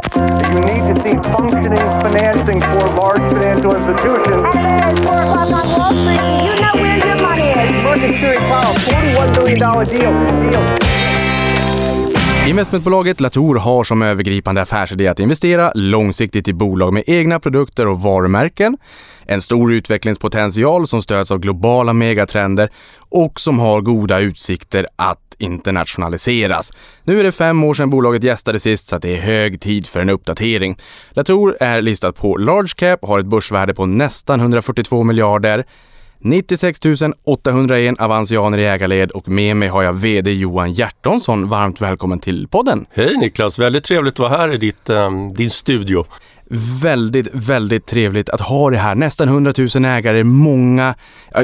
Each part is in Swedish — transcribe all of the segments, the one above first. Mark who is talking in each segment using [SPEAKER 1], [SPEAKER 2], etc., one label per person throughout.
[SPEAKER 1] You need to see functioning financing for large financial institutions.
[SPEAKER 2] You know where your money is.
[SPEAKER 1] Mercury Powell, $41 billion deal. deal.
[SPEAKER 3] Investmentbolaget Latour har som övergripande affärsidé att investera långsiktigt i bolag med egna produkter och varumärken, en stor utvecklingspotential som stöds av globala megatrender och som har goda utsikter att internationaliseras. Nu är det fem år sedan bolaget gästade sist så det är hög tid för en uppdatering. Latour är listat på large cap, har ett börsvärde på nästan 142 miljarder 96 801 avansianer i ägarled och med mig har jag VD Johan Hjertonsson. Varmt välkommen till podden!
[SPEAKER 4] Hej Niklas, väldigt trevligt att vara här i ditt, um, din studio.
[SPEAKER 3] Väldigt, väldigt trevligt att ha det här. Nästan 100 000 ägare, många,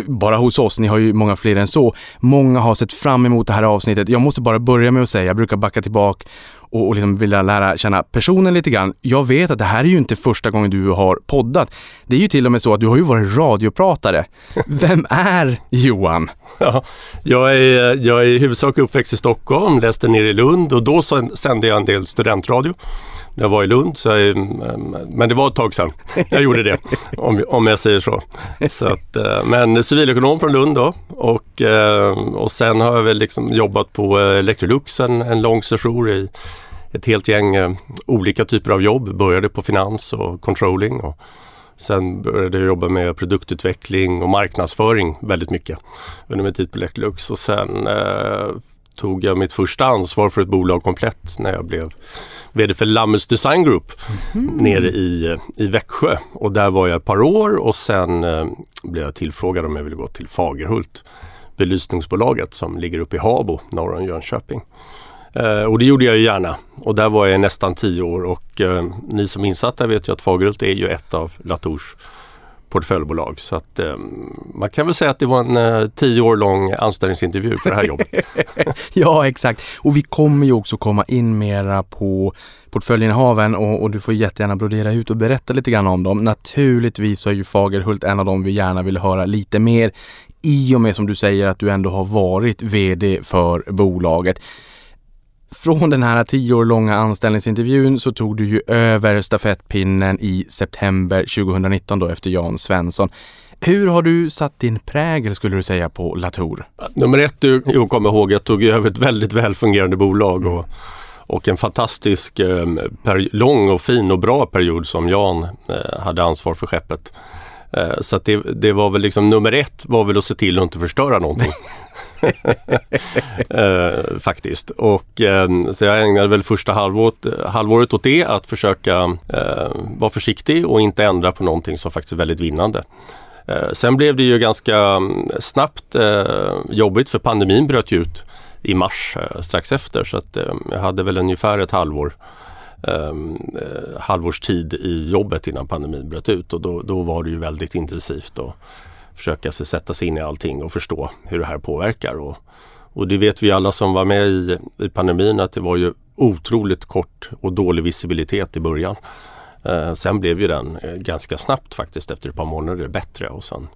[SPEAKER 3] bara hos oss, ni har ju många fler än så. Många har sett fram emot det här avsnittet. Jag måste bara börja med att säga, jag brukar backa tillbaka och, och liksom vilja lära känna personen lite grann. Jag vet att det här är ju inte första gången du har poddat. Det är ju till och med så att du har ju varit radiopratare. Vem är Johan?
[SPEAKER 4] Ja, jag, är, jag är i huvudsak uppväxt i Stockholm, läste nere i Lund och då sände jag en del studentradio när jag var i Lund. Så jag, men det var ett tag sedan jag gjorde det, om, om jag säger så. så att, eh, men civilekonom från Lund då och, eh, och sen har jag väl liksom jobbat på Electrolux en, en lång sejour i ett helt gäng eh, olika typer av jobb. Började på finans och controlling. Och sen började jag jobba med produktutveckling och marknadsföring väldigt mycket under min tid på Electrolux. Och sen eh, tog jag mitt första ansvar för ett bolag komplett när jag blev VD för Lammus Design Group mm. nere i, i Växjö. Och där var jag ett par år och sen eh, blev jag tillfrågad om jag ville gå till Fagerhult, belysningsbolaget som ligger uppe i Habo norr om Jönköping. Eh, och det gjorde jag ju gärna. Och där var jag nästan tio år och eh, ni som är insatta vet ju att Fagerhult är ju ett av Latours portföljbolag. Så att eh, man kan väl säga att det var en eh, tio år lång anställningsintervju för det här jobbet.
[SPEAKER 3] ja, exakt. Och vi kommer ju också komma in mera på portföljinnehaven och, och, du får jättegärna brodera ut och berätta lite grann om dem. Naturligtvis så är ju Fagerhult en av dem vi gärna vill höra lite mer i och med som du säger att du ändå har varit VD för bolaget. Från den här tio år långa anställningsintervjun så tog du ju över stafettpinnen i september 2019 då efter Jan Svensson. Hur har du satt din prägel skulle du säga på Latour?
[SPEAKER 4] Nummer ett är att komma ihåg, jag tog över ett väldigt väl fungerande bolag och, och en fantastisk eh, per, lång och fin och bra period som Jan eh, hade ansvar för skeppet. Eh, så det, det, var väl liksom nummer ett var väl att se till att inte förstöra någonting. eh, faktiskt. Och, eh, så jag ägnade väl första halvåret, halvåret åt det, att försöka eh, vara försiktig och inte ändra på någonting som faktiskt är väldigt vinnande. Eh, sen blev det ju ganska mm, snabbt eh, jobbigt för pandemin bröt ut i mars strax efter så att jag hade väl ungefär ett halvår Ehm, eh, halvårstid i jobbet innan pandemin bröt ut och då, då var det ju väldigt intensivt. att försöka sig sätta sig in i allting och förstå hur det här påverkar. Och, och det vet vi alla som var med i, i pandemin att det var ju otroligt kort och dålig visibilitet i början. Eh, sen blev ju den eh, ganska snabbt faktiskt efter ett par månader bättre och sen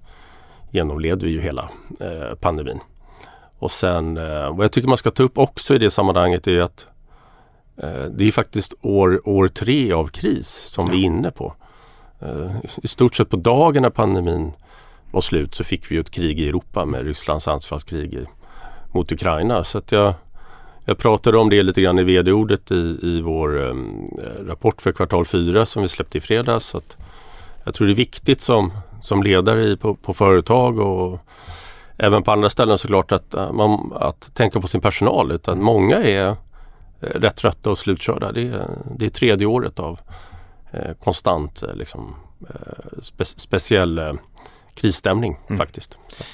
[SPEAKER 4] genomled vi ju hela eh, pandemin. Och sen eh, vad jag tycker man ska ta upp också i det sammanhanget är att det är faktiskt år, år tre av kris som ja. vi är inne på. Eh, I stort sett på dagen när pandemin var slut så fick vi ett krig i Europa med Rysslands anfallskrig mot Ukraina. Så att jag, jag pratade om det lite grann i vd-ordet i, i vår um, rapport för kvartal 4 som vi släppte i fredags. Så att jag tror det är viktigt som, som ledare i, på, på företag och även på andra ställen såklart att, man, att tänka på sin personal. Utan många är rätt trötta och slutkörda. Det är, det är tredje året av uh, konstant liksom, spe, speciell krisstämning mm. faktiskt. Så.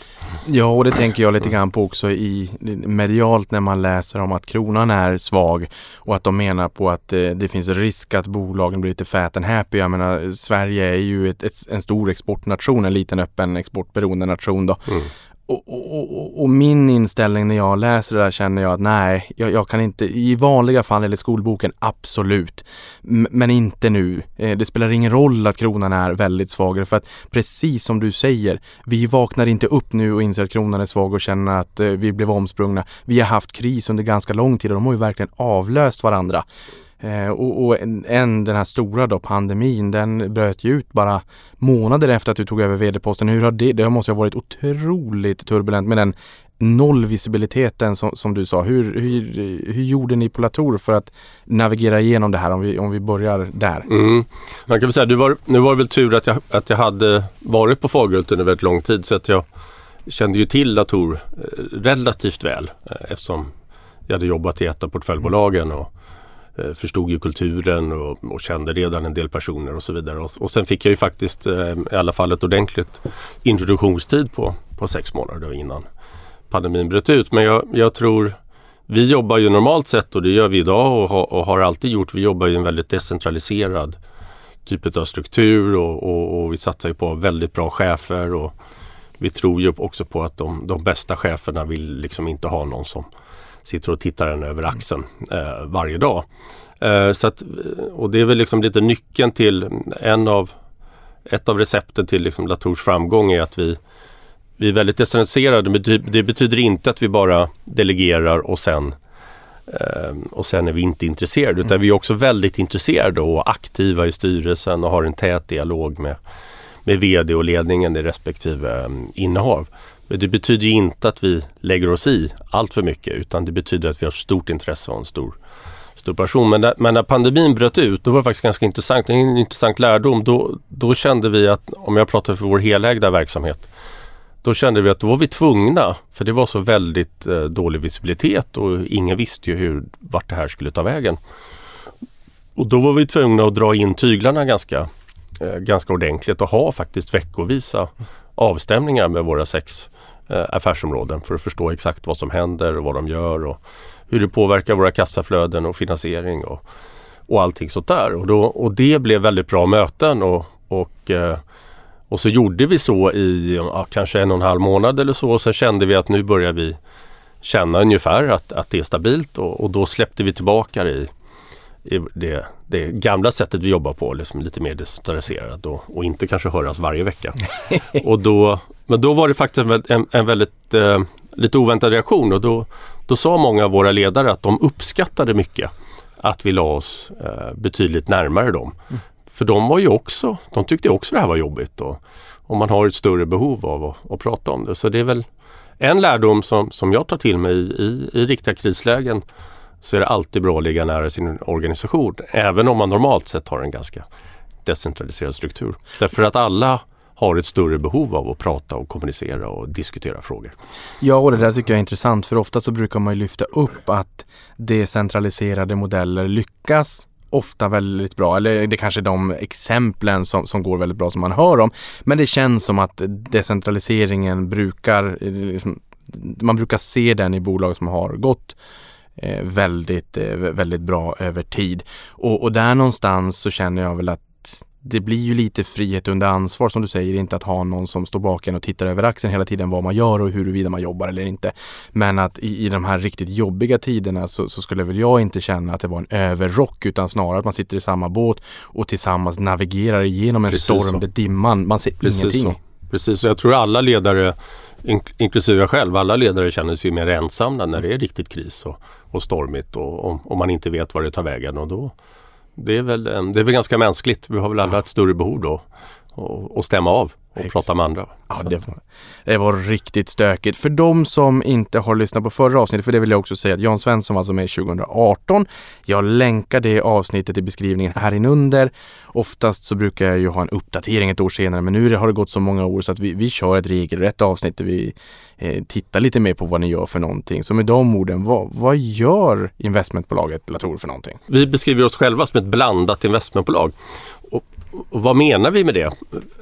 [SPEAKER 3] Ja, och det tänker jag lite grann på också i medialt när man läser om att kronan är svag och att de menar på att eh, det finns risk att bolagen blir lite fat and happy. Jag menar, Sverige är ju ett, ett, en stor exportnation, en liten öppen exportberoende nation då. Mm. Och, och, och, min inställning när jag läser det där känner jag att nej, jag, jag, kan inte, i vanliga fall eller skolboken, absolut. M men inte nu. Eh, det spelar ingen roll att kronan är väldigt svag. för att precis som du säger, vi vaknar inte upp nu och inser att kronan är svag och känner att eh, vi blev omsprungna. Vi har haft kris under ganska lång tid och de har ju verkligen avlöst varandra. Eh, och, och en, en, den här stora då, pandemin, den bröt ju ut bara månader efter att du tog över vd-posten. Hur har det, det måste ha varit otroligt turbulent med den nollvisibiliteten som, som du sa. Hur, hur, hur gjorde ni på Latour för att navigera igenom det här om vi, om vi börjar där?
[SPEAKER 4] Mm. Man kan väl säga, du var, nu var det väl tur att jag, att jag hade varit på Fagerhult under väldigt lång tid så att jag kände ju till Latour eh, relativt väl eh, eftersom jag hade jobbat i ett av portföljbolagen och Eh, förstod ju kulturen och, och, kände redan en del personer och så vidare. Och, och sen fick jag ju faktiskt eh, i alla fall ett ordentligt introduktionstid på, på sex månader innan pandemin bröt ut. Men jag, jag, tror, vi jobbar ju normalt sett och det gör vi idag och, ha, och har alltid gjort. Vi jobbar ju en väldigt decentraliserad typ av struktur och, och, och vi satsar ju på väldigt bra chefer och vi tror ju också på att de, de bästa cheferna vill liksom inte ha någon som sitter och tittar en över axeln eh, varje dag. Eh, så att, och det är väl liksom lite nyckeln till en av ett av recepten till liksom Latours framgång är att vi, vi är väldigt decentraliserade men det betyder inte att vi bara delegerar och sen eh, och sen är vi inte intresserade utan vi är också väldigt intresserade och aktiva i styrelsen och har en tät dialog med med VD och ledningen i respektive um, innehav. Men det betyder inte att vi lägger oss i allt för mycket utan det betyder att vi har stort intresse och en stor, stor passion. Men när, men när pandemin bröt ut då var det faktiskt ganska intressant. En intressant lärdom. Då, då kände vi att, om jag pratar för vår helägda verksamhet, då kände vi att då var vi tvungna, för det var så väldigt eh, dålig visibilitet och ingen visste ju hur, vart det här skulle ta vägen. Och då var vi tvungna att dra in tyglarna ganska eh, ganska ordentligt och ha faktiskt veckovisa avstämningar med våra sex eh, Eh, affärsområden för att förstå exakt vad som händer och vad de gör och hur det påverkar våra kassaflöden och finansiering och, och allting sånt där. Och, då, och det blev väldigt bra möten och, och, eh, och så gjorde vi så i ja, kanske en och en halv månad eller så och sen kände vi att nu börjar vi känna ungefär att, att det är stabilt och, och då släppte vi tillbaka det i det det gamla sättet vi jobbar på, liksom lite mer decentraliserat och, och inte kanske höras varje vecka. och då, men då var det faktiskt en, en, väldigt eh, lite oväntad reaktion och då, då sa många av våra ledare att de uppskattade mycket att vi la oss eh, betydligt närmare dem. Mm. För de var ju också, de tyckte också det här var jobbigt och, och man har ett större behov av att, att prata om det. Så det är väl en lärdom som, som jag tar till mig i, i, i riktiga krislägen så är det alltid bra att ligga nära sin organisation. Även om man normalt sett har en ganska decentraliserad struktur. Därför att alla har ett större behov av att prata och kommunicera och diskutera frågor.
[SPEAKER 3] Ja, och det där tycker jag är intressant för ofta så brukar man lyfta upp att decentraliserade modeller lyckas ofta väldigt bra. Eller det kanske är de exemplen som, som går väldigt bra som man hör om. Men det känns som att decentraliseringen brukar, eh, liksom, man brukar se den i bolag som har gått väldigt, eh, väldigt bra över tid. Och, och där någonstans så känner jag väl att det blir ju lite frihet under ansvar som du säger, inte att ha någon som står bakom och tittar över axeln hela tiden vad man gör och huruvida man jobbar eller inte. Men att i, i de här riktigt jobbiga tiderna så, så, skulle väl jag inte känna att det var en överrock utan snarare att man sitter i samma båt och tillsammans navigerar igenom en Precis storm där dimman, man ser Precis ingenting. Så.
[SPEAKER 4] Precis, och jag tror alla ledare inklusive jag själv, alla ledare känner sig mer ensamma när det är riktigt kris och, och stormigt och, och, och, man inte vet var det tar vägen. Och då, det, är väl, det är väl ganska mänskligt. Vi har väl alla ett större behov då att stämma av och Exakt. prata med andra.
[SPEAKER 3] Ja, det, var, det var riktigt stökigt. För de som inte har lyssnat på förra avsnittet, för det vill jag också säga att Jan Svensson var alltså med 2018. Jag länkar det avsnittet i beskrivningen här inunder. Oftast så brukar jag ju ha en uppdatering ett år senare, men nu har det gått så många år så att vi, vi kör ett regelrätt avsnitt där vi eh, tittar lite mer på vad ni gör för någonting. Så med de orden, vad, vad gör investmentbolaget Latour för någonting?
[SPEAKER 4] Vi beskriver oss själva som ett blandat investmentbolag. Och vad menar vi med det?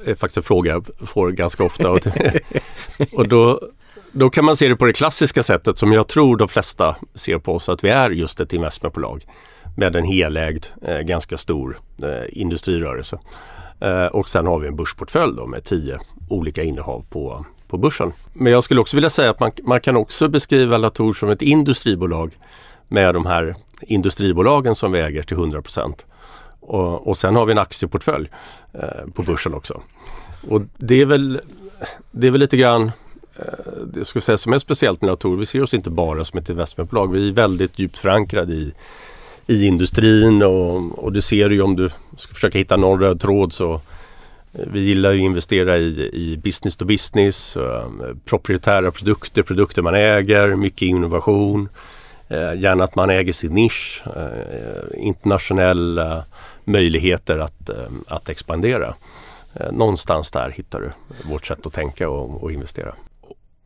[SPEAKER 4] är faktiskt en fråga jag får ganska ofta. och då, då kan man se det på det klassiska sättet som jag tror de flesta ser på oss, att vi är just ett investmentbolag med en helägd, eh, ganska stor eh, industrirörelse. Eh, och sen har vi en börsportfölj då med tio olika innehav på, på börsen. Men jag skulle också vilja säga att man, man kan också beskriva Latour som ett industribolag med de här industribolagen som vi äger till 100 procent. Och, och sen har vi en aktieportfölj eh, på börsen också. Och det är väl, det är väl lite grann eh, det ska säga som är speciellt med Latour. Vi ser oss inte bara som ett investmentbolag. Vi är väldigt djupt förankrade i, i industrin och, och du ser ju om du ska försöka hitta någon röd tråd så eh, vi gillar ju att investera i, i business to business, eh, proprietära produkter, produkter man äger, mycket innovation. Gärna att man äger sin nisch, uh, internationella möjligheter att, att expandera. någonstans där hittar du vårt sätt att tänka och, och investera.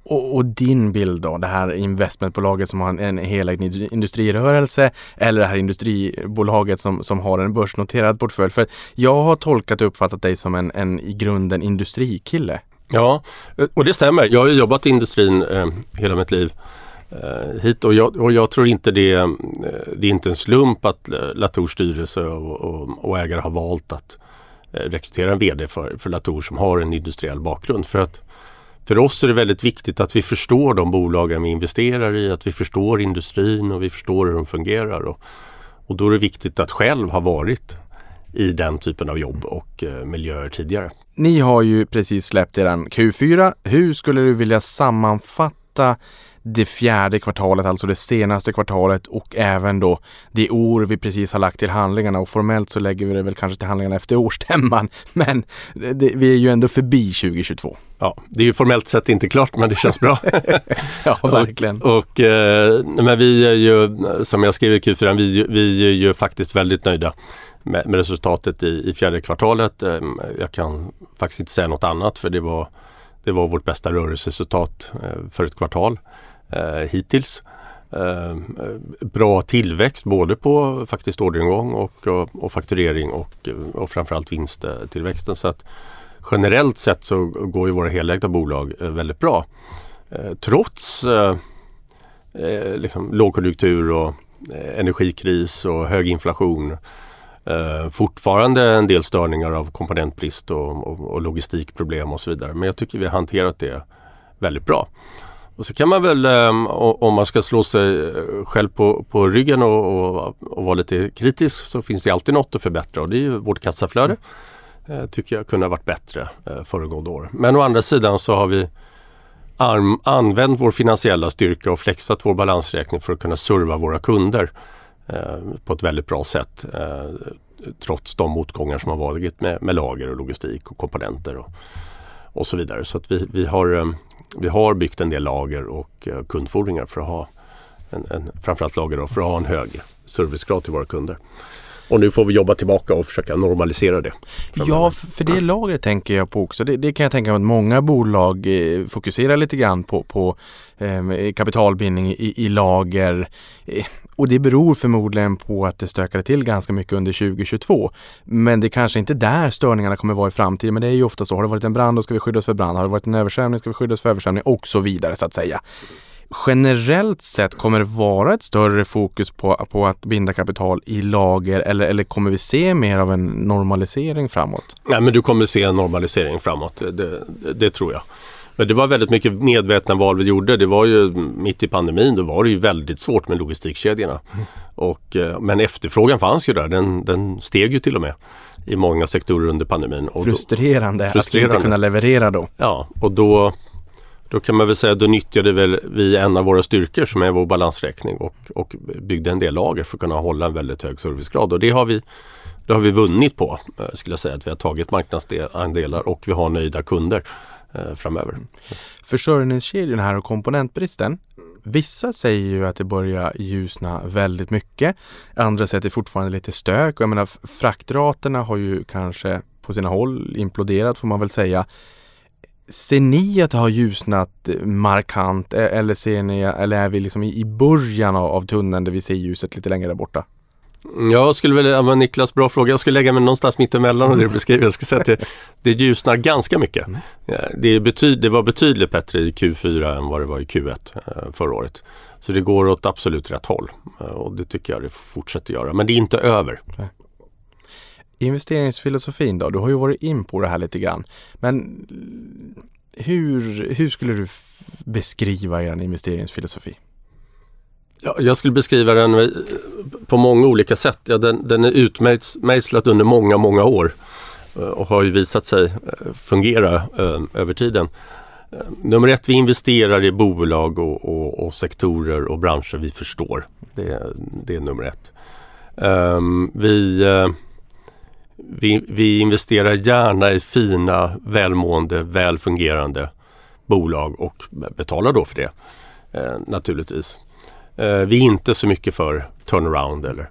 [SPEAKER 3] Och, och, din bild då, det här investmentbolaget som har en, en helägd industrirörelse eller det här industribolaget som, som har en börsnoterad portfölj. För jag har tolkat och uppfattat dig som en, en i grunden industrikille.
[SPEAKER 4] Ja, och det stämmer. Jag har jobbat i industrin eh, hela mitt liv eh, Eh, hit och jag, och jag tror inte det, eh, det är inte en slump att Latours styrelse och, och, och ägare har valt att eh, rekrytera en VD för, för Latour som har en industriell bakgrund. För att för oss är det väldigt viktigt att vi förstår de bolagen vi investerar i, att vi förstår industrin och vi förstår hur de fungerar. Och, och då är det viktigt att själv ha varit i den typen av jobb och miljöer tidigare.
[SPEAKER 3] Ni har ju precis släppt er Q4. Hur skulle du vilja sammanfatta det fjärde kvartalet, alltså det senaste kvartalet och även då det år vi precis har lagt till handlingarna och formellt så lägger vi det väl kanske till handlingarna efter årsstämman. Men det, vi är ju ändå förbi 2022.
[SPEAKER 4] Ja, det är ju formellt sett inte klart men det känns bra.
[SPEAKER 3] ja, verkligen.
[SPEAKER 4] Och, och eh, men vi är ju, som jag skrev i Q4, vi, vi är ju faktiskt väldigt nöjda med, med resultatet i, i fjärde kvartalet. Eh, jag kan faktiskt inte säga något annat för det var, det var vårt bästa rörelseresultat eh, för ett kvartal eh, hittills. Eh, eh, bra tillväxt både på faktiskt orderingång och, och, och fakturering och, eh, och framförallt vinsttillväxten. Så att generellt sett så går ju våra helägda bolag eh, väldigt bra. Eh, trots eh, liksom lågkonjunktur och energikris och hög inflation. fortfarande en del störningar av komponentbrist och, och, och logistikproblem och så vidare. Men jag tycker vi har hanterat det väldigt bra. Och så kan man väl, ehm, om man ska slå sig eh, själv på, på ryggen och, och, och, vara lite kritisk så finns det alltid något att förbättra och det är ju vårt kassaflöde. Eh, tycker jag kunde ha varit bättre eh, föregående år. Men å andra sidan så har vi arm, använt vår finansiella styrka och flexat vår balansräkning för att kunna serva våra kunder på ett väldigt bra sätt. trots de motgångar som har varit med, med lager och logistik och komponenter och, och så vidare. Så att vi, vi har ehm, vi har byggt en del lager och eh, kundfordringar för att ha en, en, framförallt lager då, för att ha en hög servicegrad till våra kunder. Och nu får vi jobba tillbaka och försöka normalisera det.
[SPEAKER 3] Ja, för det lagret tänker jag på också. Det, det kan jag tänka mig att många bolag eh, fokuserar lite grann på, på eh, kapitalbindning i, i lager. Eh, och det beror förmodligen på att det stökade till ganska mycket under 2022. Men det kanske inte där störningarna kommer vara i framtiden. Men det är ju ofta så. Har det varit en brand då ska vi skydda oss för brand. Har det varit en översvämning ska vi skydda oss för översvämning och så vidare så att säga generellt sett kommer det vara ett större fokus på, på att binda kapital i lager eller, eller kommer vi se mer av en normalisering framåt?
[SPEAKER 4] Nej men du kommer se en normalisering framåt, det, det, det tror jag. Men det var väldigt mycket medvetna val vi gjorde. Det var ju mitt i pandemin, då var det ju väldigt svårt med logistikkedjorna. Och, eh, men efterfrågan fanns ju där, den, den steg ju till och med i många sektorer under pandemin.
[SPEAKER 3] Och frustrerande, då, frustrerande att inte kunna leverera då.
[SPEAKER 4] Ja, och då, då kan man väl säga, då nyttjade väl vi en av våra styrkor som är vår balansräkning och, och byggde en del lager för att kunna hålla en väldigt hög servicegrad. Och det har vi, det har vi vunnit på, eh, skulle jag säga. Att vi har tagit marknadsandelar och vi har nöjda kunder eh, framöver.
[SPEAKER 3] Försörjningskedjan här och komponentbristen. Vissa säger ju att det börjar ljusna väldigt mycket. Andra säger att det fortfarande är lite stök. Och jag menar, fraktraterna har ju kanske på sina håll imploderat får man väl säga. Ser ni att det har ljusnat markant e- eller ser ni, eller är vi liksom i början av tunneln där vi ser ljuset lite längre där borta?
[SPEAKER 4] Jag skulle väl, ja, Niklas, bra fråga. Jag skulle lägga mig någonstans mittemellan och det du beskriver. Jag skulle säga att det, det ljusnar ganska mycket. Mm. Det, betyd, det var betydligt bättre i Q4 än vad det var i Q1 eh, förra året. Så det går åt absolut rätt håll eh, och det tycker jag det fortsätter göra. Men det är inte över.
[SPEAKER 3] Investeringsfilosofin då? Du har ju varit in på det här lite grann. Men hur, hur skulle du beskriva er investeringsfilosofi?
[SPEAKER 4] Ja, jag skulle beskriva den eh, på många olika sätt. Ja, den, den är utmejslad under många, många år eh, och har ju visat sig eh, fungera över tiden. Nummer ett, vi investerar i bolag och, och, och sektorer och branscher vi förstår. Det, det är nummer ett. Um, vi, uh, vi, vi investerar gärna i fina, välmående, välfungerande bolag och betalar då för det eh, naturligtvis. Eh, vi är inte så mycket för turnaround eller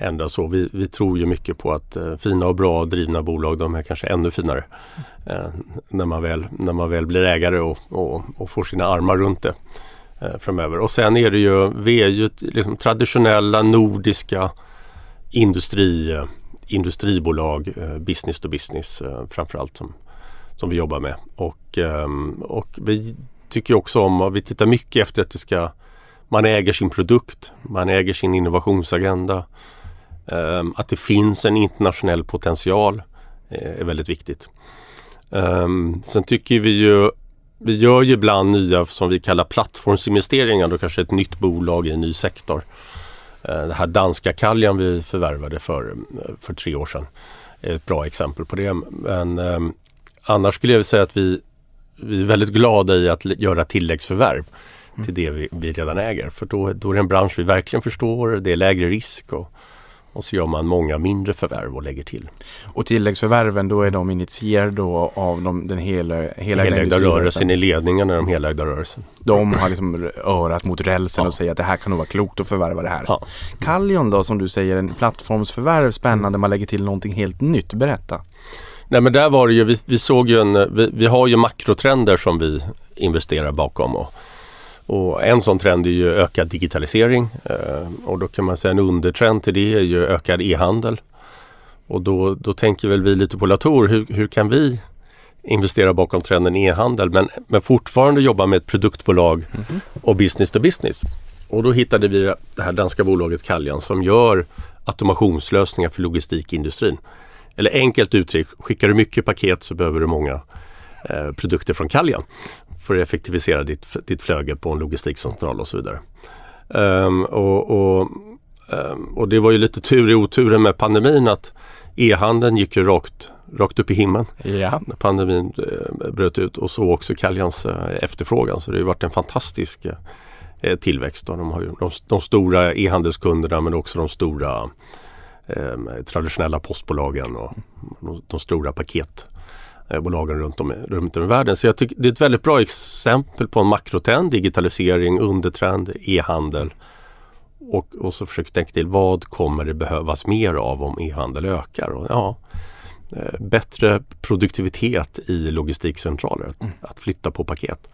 [SPEAKER 4] ändra så. Vi, vi tror ju mycket på att eh, fina och bra drivna bolag de är kanske ännu finare eh, när, man väl, när man väl blir ägare och, och, och får sina armar runt det eh, framöver. Och sen är det ju, vi är ju liksom traditionella nordiska industri, industribolag, eh, business to business eh, framförallt som, som vi jobbar med. Och, ehm, och vi tycker också om, och vi tittar mycket efter att det ska man äger sin produkt, man äger sin innovationsagenda. Ehm, att det finns en internationell potential eh, är väldigt viktigt. Ehm, sen tycker vi ju vi gör ju ibland nya som vi kallar plattformsinvesteringar, då kanske ett nytt bolag i en ny sektor. Uh, det här danska Kaljan vi förvärvade för, för tre år sedan är ett bra exempel på det. Men um, annars skulle jag säga att vi, vi är väldigt glada i att göra tilläggsförvärv mm. till det vi, vi, redan äger. För då, då är det en bransch vi verkligen förstår, det är lägre risk och och så gör man många mindre förvärv och lägger till.
[SPEAKER 3] Och tilläggsförvärven då är de initierade då av de, den hela, hela
[SPEAKER 4] helägda rörelsen i ledningen är de helägda rörelsen.
[SPEAKER 3] De har liksom örat mot rälsen ja. och säger att det här kan nog vara klokt att förvärva det här. Ja. Kallion då som du säger en plattformsförvärv spännande man lägger till någonting helt nytt. Berätta.
[SPEAKER 4] Nej men där var det ju, vi, vi såg ju en, vi, vi har ju makrotrender som vi investerar bakom. Och, och en sån trend är ju ökad digitalisering eh, och då kan man säga en undertrend till det är ju ökad e-handel. Och då, då tänker väl vi lite på Latour, hur, hur kan vi investera bakom trenden e-handel men, men fortfarande jobba med ett produktbolag mm. och business to business. Och då hittade vi det här danska bolaget Caljan som gör automationslösningar för logistikindustrin. Eller enkelt uttryckt, skickar du mycket paket så behöver du många eh, produkter från Caljan för att effektivisera ditt, ditt flöge på en logistikcentral och så vidare. Um, och, och, um, och, det var ju lite tur i oturen med pandemin att e-handeln gick ju rakt, rakt upp i himlen
[SPEAKER 3] ja.
[SPEAKER 4] när pandemin uh, bröt ut och så också Kaljans uh, efterfrågan. Så det har varit en fantastisk tillväxt. Och de har ju de, de stora e-handelskunderna men också de stora traditionella postbolagen och de, de stora paket Eh, bolagen runt om, runt om i världen. Så jag tycker det är ett väldigt bra exempel på en makrotrend, digitalisering, undertrend, e-handel. Och, och så försöker tänka till vad kommer det behövas mer av om e-handel ökar? Och, ja, eh, bättre produktivitet i logistikcentraler, att, mm. att flytta på paket.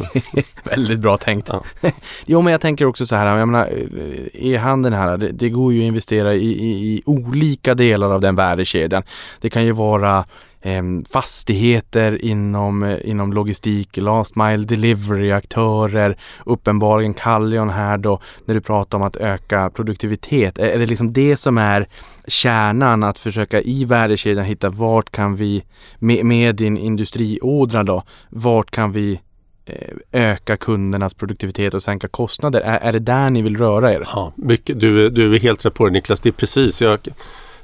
[SPEAKER 3] Väldigt bra tänkt. Ja. jo men jag tänker också så här, jag menar eh, e-handeln här, det, det, går ju att investera i, i, i olika delar av den värdekedjan. Det kan ju vara eh, Ehm, fastigheter inom, eh, inom logistik, last mile delivery aktörer, uppenbarligen Callion här då när du pratar om att öka produktivitet. Är, är det liksom det som är kärnan att försöka i värdekedjan hitta vart kan vi med, med din industriådra då, vart kan vi eh, öka kundernas produktivitet och sänka kostnader. Är, är det där ni vill röra er?
[SPEAKER 4] Ja, mycket, du, du är helt rätt på det Niklas. Det är precis. Jag,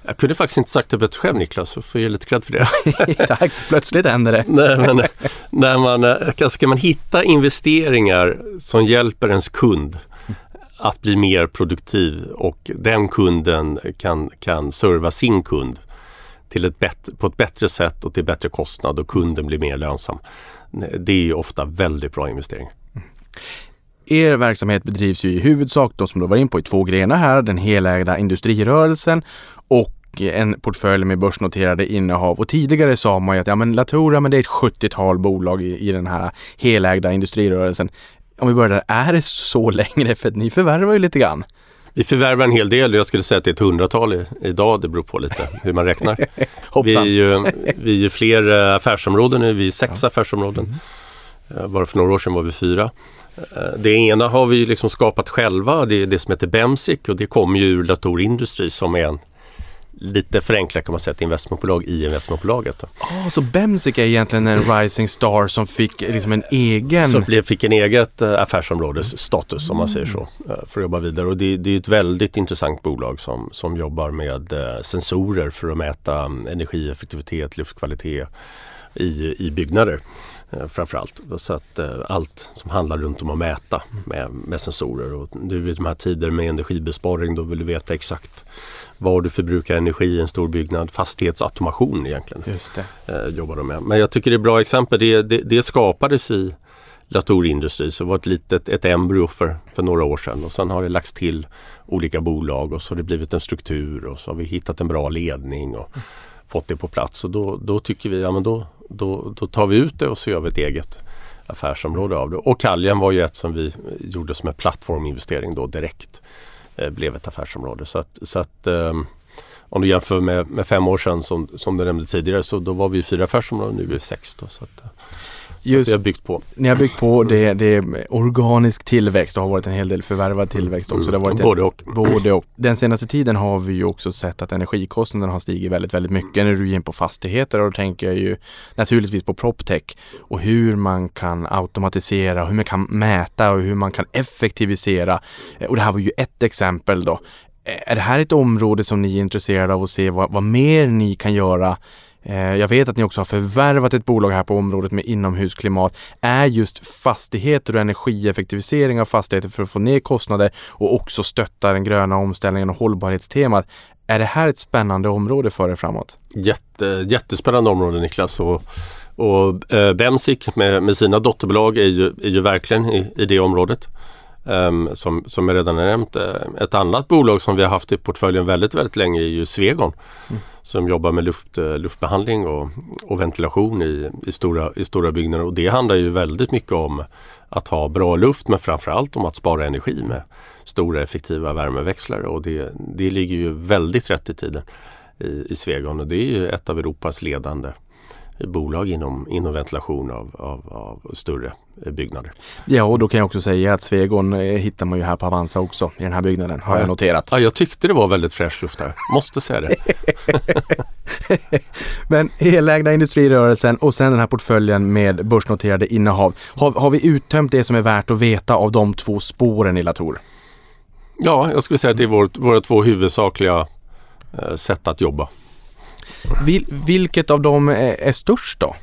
[SPEAKER 4] jag kunde faktiskt inte sagt det bättre själv Niklas, så får jag lite cred för
[SPEAKER 3] det. Tack, plötsligt händer det.
[SPEAKER 4] Nej, men, när man, eh, ska man hitta investeringar som hjälper ens kund att bli mer produktiv och den kunden kan, kan serva sin kund till ett bättre, på ett bättre sätt och till bättre kostnad och kunden blir mer lönsam. Det är ofta väldigt bra investering.
[SPEAKER 3] Er verksamhet bedrivs ju i huvudsak, de som du var in på, i två grenar här. Den helägda industrirörelsen och en portfölj med börsnoterade innehav. Och tidigare sa man ju att ja, men Latour, men det är ett 70-tal bolag i, i den här helägda industrirörelsen. Om vi börjar där, är det så längre? För att ni förvärvar ju lite grann.
[SPEAKER 4] Vi förvärvar en hel del. Jag skulle säga att det är ett hundratal idag. Det beror på lite hur man räknar. vi, är ju, vi är ju fler eh, affärsområden nu. Vi är sex ja. affärsområden. Mm. Bara för några år sedan var vi fyra. Eh, det ena har vi liksom skapat själva, det är det som heter Bemsic och det kommer ju ur Latour Industry som är en lite förenklat kan man säga ett investmentbolag i investmentbolaget.
[SPEAKER 3] Oh, så Bemsic är egentligen en rising star som fick liksom en egen...
[SPEAKER 4] Som fick en eget uh, affärsområdesstatus om man säger så uh, för att jobba vidare. Och det, det, är ett väldigt intressant bolag som, som jobbar med uh, sensorer för att mäta um, energieffektivitet, luftkvalitet i, i byggnader. eh, framförallt. Så att eh, allt som handlar runt om att mäta med, med sensorer. Och nu i de här tider med energibesparing då vill du veta exakt var du förbrukar energi i en stor byggnad. Fastighetsautomation egentligen
[SPEAKER 3] Just det.
[SPEAKER 4] eh, jobbar de med. Men jag tycker det är bra exempel. Det, det, det skapades i Latour-industri så det var ett litet ett embryo för, för några år sedan och sen har det lagts till olika bolag och så har det blivit en struktur och så har vi hittat en bra ledning och fått det på plats. Och då, då tycker vi, ja men då, då, då tar vi ut det och så gör vi ett eget affärsområde av det. Och Kaljen var ju ett som vi gjorde som en plattforminvestering då direkt. Eh, blev ett affärsområde. Så att, så att ehm, om du jämför med, med fem år sedan som, som du nämnde tidigare så då var vi fyra affärsområden, nu är vi sex. Då, så att, eh.
[SPEAKER 3] Just,
[SPEAKER 4] vi har byggt på.
[SPEAKER 3] ni har byggt på det, det är organisk tillväxt. Det har varit en hel del förvärvad tillväxt också. Det har varit
[SPEAKER 4] Både och.
[SPEAKER 3] Både och. Den senaste tiden har vi ju också sett att energikostnaderna har stigit väldigt, väldigt mycket. När du är in på fastigheter och då tänker jag ju naturligtvis på PropTech och hur man kan automatisera, hur man kan mäta och hur man kan effektivisera. Eh, Och det här var ju ett exempel då. Eh, Är det här ett område som ni är intresserade av att se vad, vad mer ni kan göra? Eh, jag vet att ni också har förvärvat ett bolag här på området med inomhusklimat. Är just fastigheter och energieffektivisering av fastigheter för att få ner kostnader och också stötta den gröna omställningen och hållbarhetstemat. Är det här ett spännande område för er framåt?
[SPEAKER 4] Jätte, jättespännande område Niklas. Och, och eh, Bemsic med, med sina dotterbolag är ju, är ju verkligen i, i det området. Ehm, som, som jag redan har nämnt. Eh, Ett annat bolag som vi har haft i portföljen väldigt, väldigt länge är ju Svegon. Som jobbar med luft, eh, luftbehandling och, och ventilation i, i, stora, i stora byggnader. Och det handlar ju väldigt mycket om att ha bra luft men framförallt om att spara energi med stora effektiva värmeväxlare. Och det, det ligger ju väldigt rätt i tiden i, i Svegon och det är ju ett av Europas ledande bolag inom, inom ventilation av, av, av större eh, byggnader.
[SPEAKER 3] Ja, och då kan jag också säga att Svegon eh, hittar man ju här på Avanza också i den här byggnaden, har jag
[SPEAKER 4] Ja.
[SPEAKER 3] noterat.
[SPEAKER 4] Ja, jag tyckte det var väldigt fräsch luft här, måste säga det.
[SPEAKER 3] Men helägda industrirörelsen och sen den här portföljen med börsnoterade innehav. Har, har vi uttömt det som är värt att veta av de två spåren i Latour?
[SPEAKER 4] Ja, jag skulle säga att det är vårt, våra två huvudsakliga eh, sätt att jobba.
[SPEAKER 3] Vil, vilket av dem är, är störst då?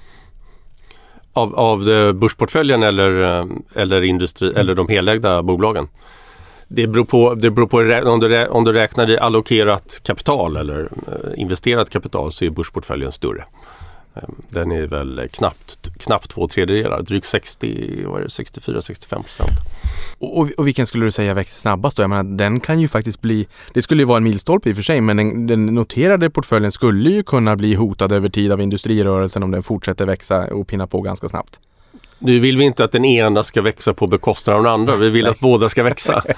[SPEAKER 4] Av, av eh, börsportföljen eller, eh, eller, industri, eller de helägda bolagen. Det beror på, det beror på om, du, om du räknar i allokerat kapital eller eh, investerat kapital så är börsportföljen större. Eh, Den är väl knappt, knappt två tredjedelar, drygt 60, vad är det, 64-65 procent.
[SPEAKER 3] Och, och, vilken skulle du säga växer snabbast då? Jag menar, den kan ju faktiskt bli, det skulle ju vara en milstolpe i och för sig, men den, den noterade portföljen skulle ju kunna bli hotad över tid av industrirörelsen om den fortsätter växa och pinna på ganska snabbt.
[SPEAKER 4] Nu vill vi inte att den ena ska växa på bekostnad av den andra. Vi vill att båda ska växa.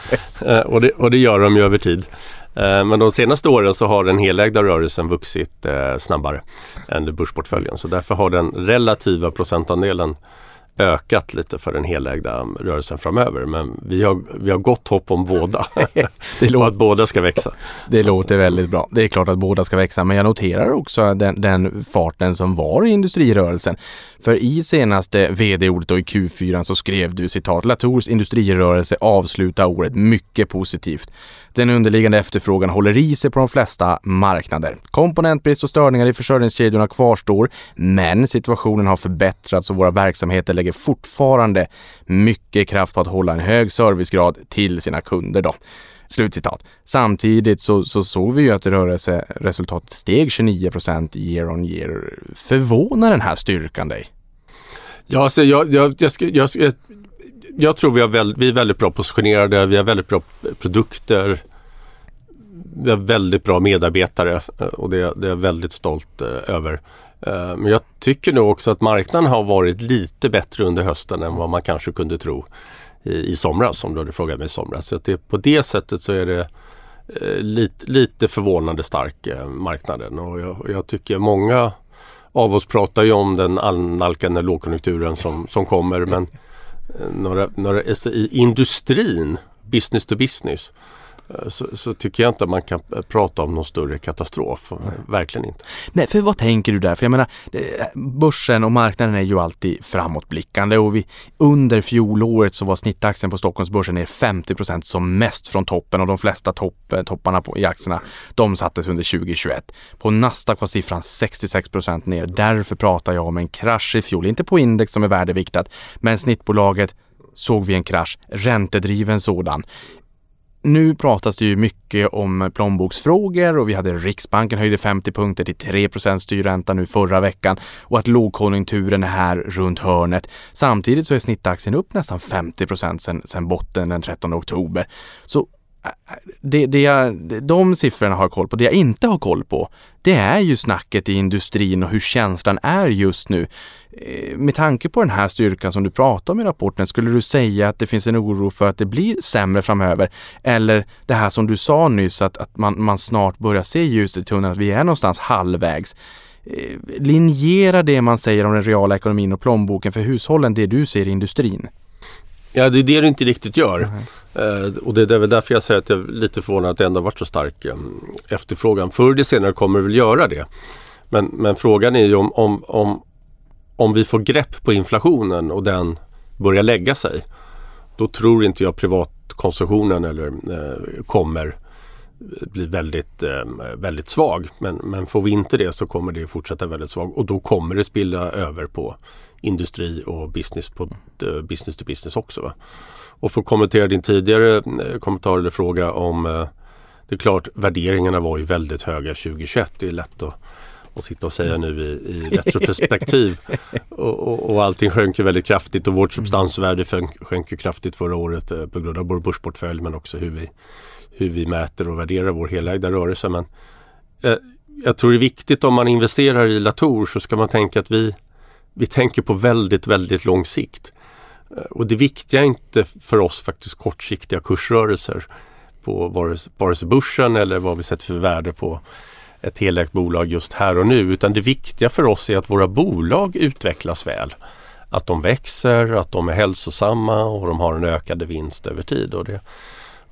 [SPEAKER 4] Eh, och, det, och det gör de ju över tid. Eh, Men de senaste åren så har den helägda rörelsen vuxit eh, snabbare än börsportföljen. Så därför har den relativa procentandelen ökat lite för den helägda rörelsen framöver. Men vi har, vi har gott hopp om båda.
[SPEAKER 3] Det låter,
[SPEAKER 4] att båda ska växa.
[SPEAKER 3] det låter väldigt bra. Det är klart att båda ska växa, men jag noterar också den, den farten som var i industrirörelsen. För i senaste vd-ordet och i Q4 så skrev du citat Latours industrirörelse avslutar året mycket positivt. Den underliggande efterfrågan håller i sig på de flesta marknader. Komponentbrist och störningar i försörjningskedjorna kvarstår, men situationen har förbättrats och våra verksamheter lägger fortfarande mycket kraft på att hålla en hög servicegrad till sina kunder. Då. Slutcitat. Samtidigt så, så såg vi ju att rörelseresultatet steg 29 year on year. Förvånar den här styrkan dig?
[SPEAKER 4] Ja, alltså jag, jag, jag, ska- jag, jag, tror vi, har väl, vi är väldigt bra positionerade, vi har väldigt bra produkter. Vi har väldigt bra medarbetare eh, och det, det är jag väldigt stolt eh, över. Eh, men jag tycker nog också att marknaden har varit lite bättre under hösten än vad man kanske kunde tro i, i somras, om du hade frågat mig i somras. Så att det, på det sättet så är det eh, lite, lite förvånande stark eh, marknaden och jag, jag tycker många av oss pratar ju om den annalkande lågkonjunkturen som, som kommer men eh, några, några, alltså i industrin, business to business, så, så, tycker jag inte att man kan prata om någon större katastrof. Nej. Verkligen inte.
[SPEAKER 3] Nej, för vad tänker du där? För jag menar, börsen och marknaden är ju alltid framåtblickande och vi, under fjolåret så var snittaktien på Stockholmsbörsen ner 50% som mest från toppen och de flesta topp, topparna på, i aktierna de sattes under 2021. På Nasdaq var siffran 66% ner. Därför pratar jag om en krasch i fjol, inte på index som är värdeviktat, men snittbolaget såg vi en krasch, räntedriven sådan. Nu pratas det ju mycket om plånboksfrågor och vi hade Riksbanken höjde 50 punkter till 3% styrränta nu förra veckan och att lågkonjunkturen är här runt hörnet. Samtidigt så är snittaktien upp nästan 50 sedan botten den 13 oktober. Så det, det jag, de siffrorna har jag koll på. Det jag inte har koll på, det är ju snacket i industrin och hur känslan är just nu. Eh, med tanke på den här styrkan som du pratar om i rapporten, skulle du säga att det finns en oro för att det blir sämre framöver? Eller det här som du sa nyss, att, att man, man snart börjar se ljuset i tunneln, att vi är någonstans halvvägs. Eh, linjera det man säger om den reala ekonomin och plånboken för hushållen, det du ser i industrin.
[SPEAKER 4] Ja, det är det du inte riktigt gör. Mm. Eh, och det är väl därför jag säger att jag är lite förvånad att det ändå varit så stark eh, efterfrågan. Förr eller senare kommer det väl göra det. Men, men frågan är ju om, om, om, om vi får grepp på inflationen och den börjar lägga sig. Då tror inte jag privatkonsumtionen eller, eh, kommer eh, bli väldigt, väldigt svag. Men, men får vi inte det så kommer det fortsätta väldigt svag och då kommer det spilla över på industri och business, på, business to business också. Va? Och för att kommentera din tidigare uh, kommentar eller fråga om uh, Det är klart värderingarna var ju väldigt höga 2021. Det är lätt att, att sitta och säga nu i, i retroperspektiv. och, och, och allting sjönk ju väldigt kraftigt och vårt substansvärde sjönk, sjönk ju kraftigt förra året på grund av vår börsportfölj men också hur vi, hur vi mäter och värderar vår helägda rörelse. Men, jag tror det är viktigt om man investerar i Latour så ska man tänka att vi vi tänker på väldigt, väldigt lång sikt. Eh, och det viktiga är inte för oss faktiskt kortsiktiga kursrörelser på vare sig börsen eller vad vi sätter för värde på ett helägt bolag just här och nu. Utan det viktiga för oss är att våra bolag utvecklas väl. Att de växer, att de är hälsosamma och de har en ökad vinst över tid. Och det,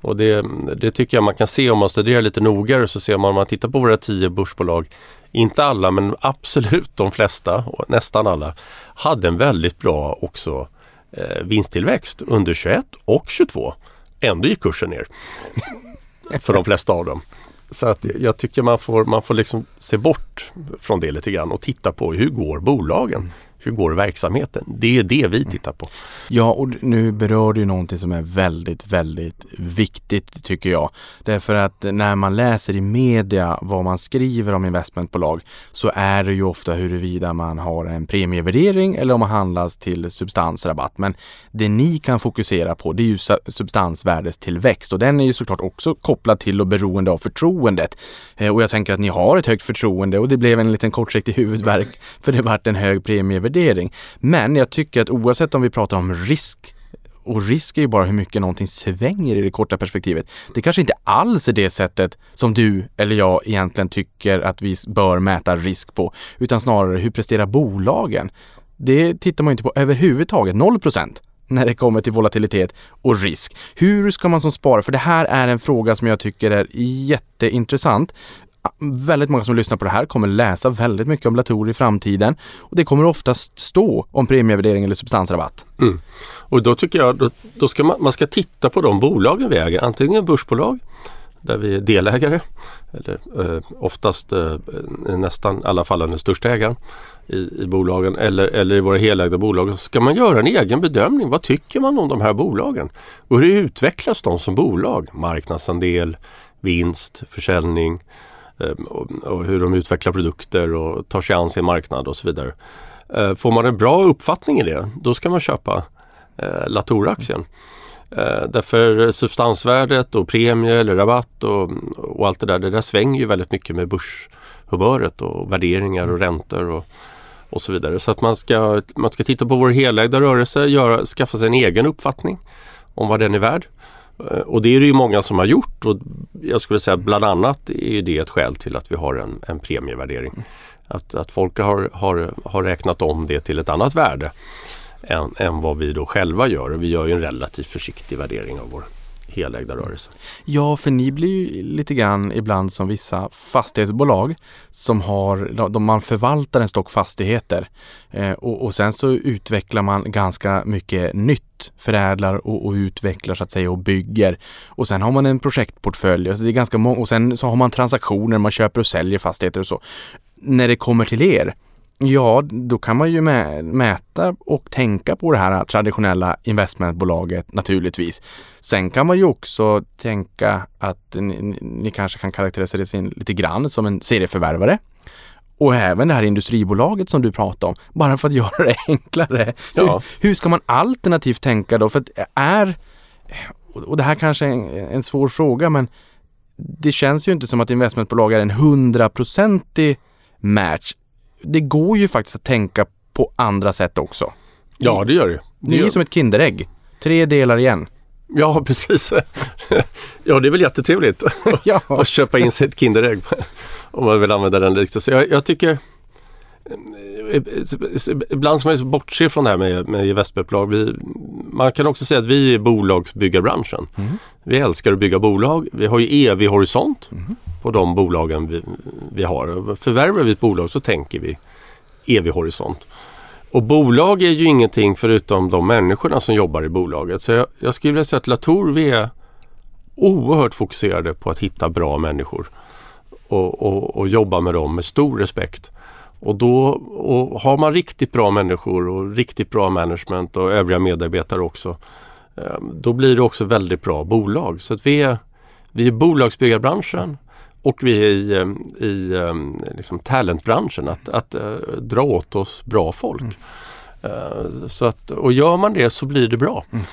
[SPEAKER 4] och det, det tycker jag man kan se om man studerar lite noggrannare så ser man om man tittar på våra tio börsbolag inte alla men absolut de flesta, och nästan alla, hade en väldigt bra också Eh, vinsttillväxt under 21 och 22. Ändå gick kursen ner för de flesta av dem. Så att jag tycker man får, man får liksom se bort från det lite grann och titta på hur går bolagen? Hur går verksamheten? Det är det vi tittar på.
[SPEAKER 3] Ja, och nu berör du någonting som är väldigt, väldigt viktigt tycker jag. Därför att när man läser i media vad man skriver om investmentbolag så är det ju ofta huruvida man har en premievärdering eller om man handlas till substansrabatt. Men det ni kan fokusera på det är ju substansvärdestillväxt och den är ju såklart också kopplad till och beroende av förtroendet. Eh, och jag tänker att ni har ett högt förtroende och det blev en liten kortsiktig huvudvärk för det vart en hög premievärdering värdering. Men jag tycker att oavsett om vi pratar om risk och risk är ju bara hur mycket någonting svänger i det korta perspektivet. Det kanske inte alls är det sättet som du eller jag egentligen tycker att vi bör mäta risk på, utan snarare hur presterar bolagen? Det tittar man inte på överhuvudtaget, 0 procent när det kommer till volatilitet och risk. Hur ska man som sparare, för det här är en fråga som jag tycker är jätteintressant väldigt många som lyssnar på det här kommer läsa väldigt mycket om Latour i framtiden och det kommer oftast stå om premievärdering eller substansrabatt.
[SPEAKER 4] Mm. Och då tycker jag då, då ska man, man, ska titta på de bolagen vi äger, antingen börsbolag där vi är delägare eller eh, oftast eh, nästan i alla fall den största ägaren i, i bolagen eller, eller i våra helägda bolag. Så ska man göra en egen bedömning. Vad tycker man om de här bolagen? Och hur utvecklas de som bolag? Marknadsandel, vinst, försäljning, Ehm, och hur de utvecklar produkter och tar sig an sin marknad och så vidare. Ehm, får man en bra uppfattning i det, då ska man köpa eh, Latour-aktien. Ehm, därför substansvärdet och premie eller rabatt och, och, allt det där, det där svänger ju väldigt mycket med börshumöret och värderingar och räntor och, och så vidare. Så att man ska, man ska titta på vår helägda rörelse, göra, skaffa sig en egen uppfattning om vad den är värd. Eh, och det är det ju många som har gjort och jag skulle säga bland annat är det ett skäl till att vi har en, en premievärdering. Att, att folk har, har, har räknat om det till ett annat värde än, än vad vi då själva gör. Och vi gör ju en relativt försiktig värdering av vår helägda rörelse.
[SPEAKER 3] Ja, för ni blir ju lite grann ibland som vissa fastighetsbolag som har, de, man förvaltar en stock fastigheter eh, och, och, sen så utvecklar man ganska mycket nytt, förädlar och, och, utvecklar så att säga och bygger. Och sen har man en projektportfölj alltså det är ganska många och sen så har man transaktioner, man köper och säljer fastigheter och så. När det kommer till er, Ja, då kan man ju mä mäta och tänka på det här traditionella investmentbolaget naturligtvis. Sen kan man ju också tänka att ni, ni kanske kan karaktärisera er lite grann som en serieförvärvare. Och även det här industribolaget som du pratade om, bara för att göra det enklare. Ja. Hur, hur, ska man alternativt tänka då? För att är, och det här kanske är en, en svår fråga, men det känns ju inte som att investmentbolag är en hundraprocentig match det går ju faktiskt att tänka på andra sätt också.
[SPEAKER 4] Ja, det gör det.
[SPEAKER 3] Det är som ett Kinderägg. Tre delar igen.
[SPEAKER 4] Ja, precis. ja, det är väl jättetrevligt ja. att köpa in sig ett Kinderägg om man vill använda den liknelsen. Jag, jag tycker Ibland ska man bortse från det här med, med investmentbolag. man kan också säga att vi är bolagsbyggarbranschen. Mm. Vi älskar att bygga bolag. Vi har ju evig horisont mm. på de bolagen vi, vi har. Förvärvar vi ett bolag så tänker vi evig horisont. Och bolag är ju ingenting förutom de människorna som jobbar i bolaget. Så jag, jag skulle vilja säga att Latour vi är oerhört fokuserade på att hitta bra människor och, och, och jobba med dem med stor respekt. Och då och har man riktigt bra människor och riktigt bra management och övriga medarbetare också. Ehm, då blir det också väldigt bra bolag. Så att vi är, vi är bolagsbyggarbranschen och vi är i, ehm, i ehm, liksom talentbranschen. Att, att uh, dra åt oss bra folk. Mm. Så att, och gör man det så blir det bra. Mm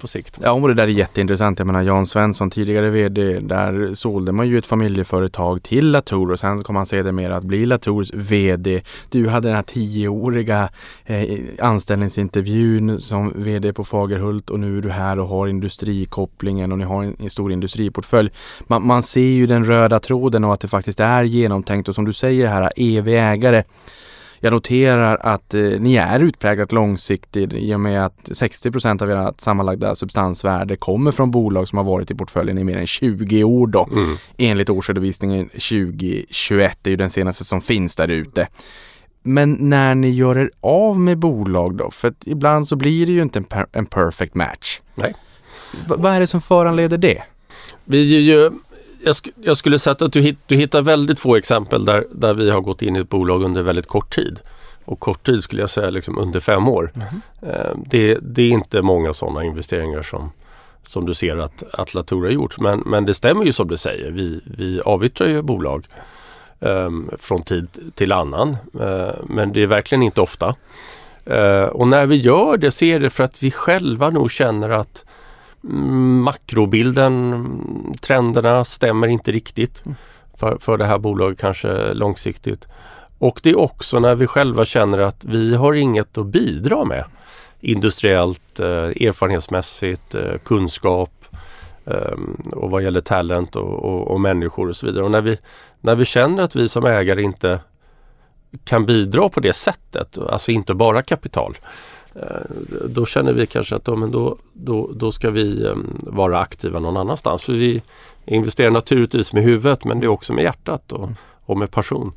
[SPEAKER 4] på sikt.
[SPEAKER 3] Ja, och det där är jätteintressant. Jag menar Jan Svensson, tidigare VD, där sålde man ju ett familjeföretag till Latour och sen kom han sedermera att bli Latours VD. Du hade den här tioåriga eh, anställningsintervjun som VD på Fagerhult och nu är du här och har industrikopplingen och ni har en, en stor industriportfölj. Man, man ser ju den röda tråden och att det faktiskt är genomtänkt och som du säger här, evig ägare. Jag noterar att eh, ni är utpräglat långsiktigt i och med att 60% av era sammanlagda substansvärde kommer från bolag som har varit i portföljen i mer än 20 år då. Mm. Enligt årsredovisningen 2021, det är ju den senaste som finns där ute. Men när ni gör er av med bolag då? För att ibland så blir det ju inte en, per en perfect match.
[SPEAKER 4] Nej.
[SPEAKER 3] V vad är det som föranleder det?
[SPEAKER 4] Vi är ju jag, sk jag, skulle säga att du, hit, du hittar väldigt få exempel där, där vi har gått in i ett bolag under väldigt kort tid. Och kort tid skulle jag säga liksom under fem år. Mm. Eh, det, det, är inte många sådana investeringar som, som du ser att, att Latour har gjort. Men, men det stämmer ju som du säger. Vi, vi avyttrar ju bolag eh, från tid till annan. Eh, men det är verkligen inte ofta. Eh, och när vi gör det så är det för att vi själva nog känner att makrobilden, trenderna stämmer inte riktigt mm. för, för det här bolaget kanske långsiktigt. Och det är också när vi själva känner att vi har inget att bidra med industriellt, eh, erfarenhetsmässigt, eh, kunskap eh, och vad gäller talent och, och, och, människor och så vidare. Och när vi, när vi känner att vi som ägare inte kan bidra på det sättet, alltså inte bara kapital, då känner vi kanske att då, men då, då, då ska vi ehm, vara aktiva någon annanstans. För vi investerar naturligtvis med huvudet men det är också med hjärtat och, och med passion.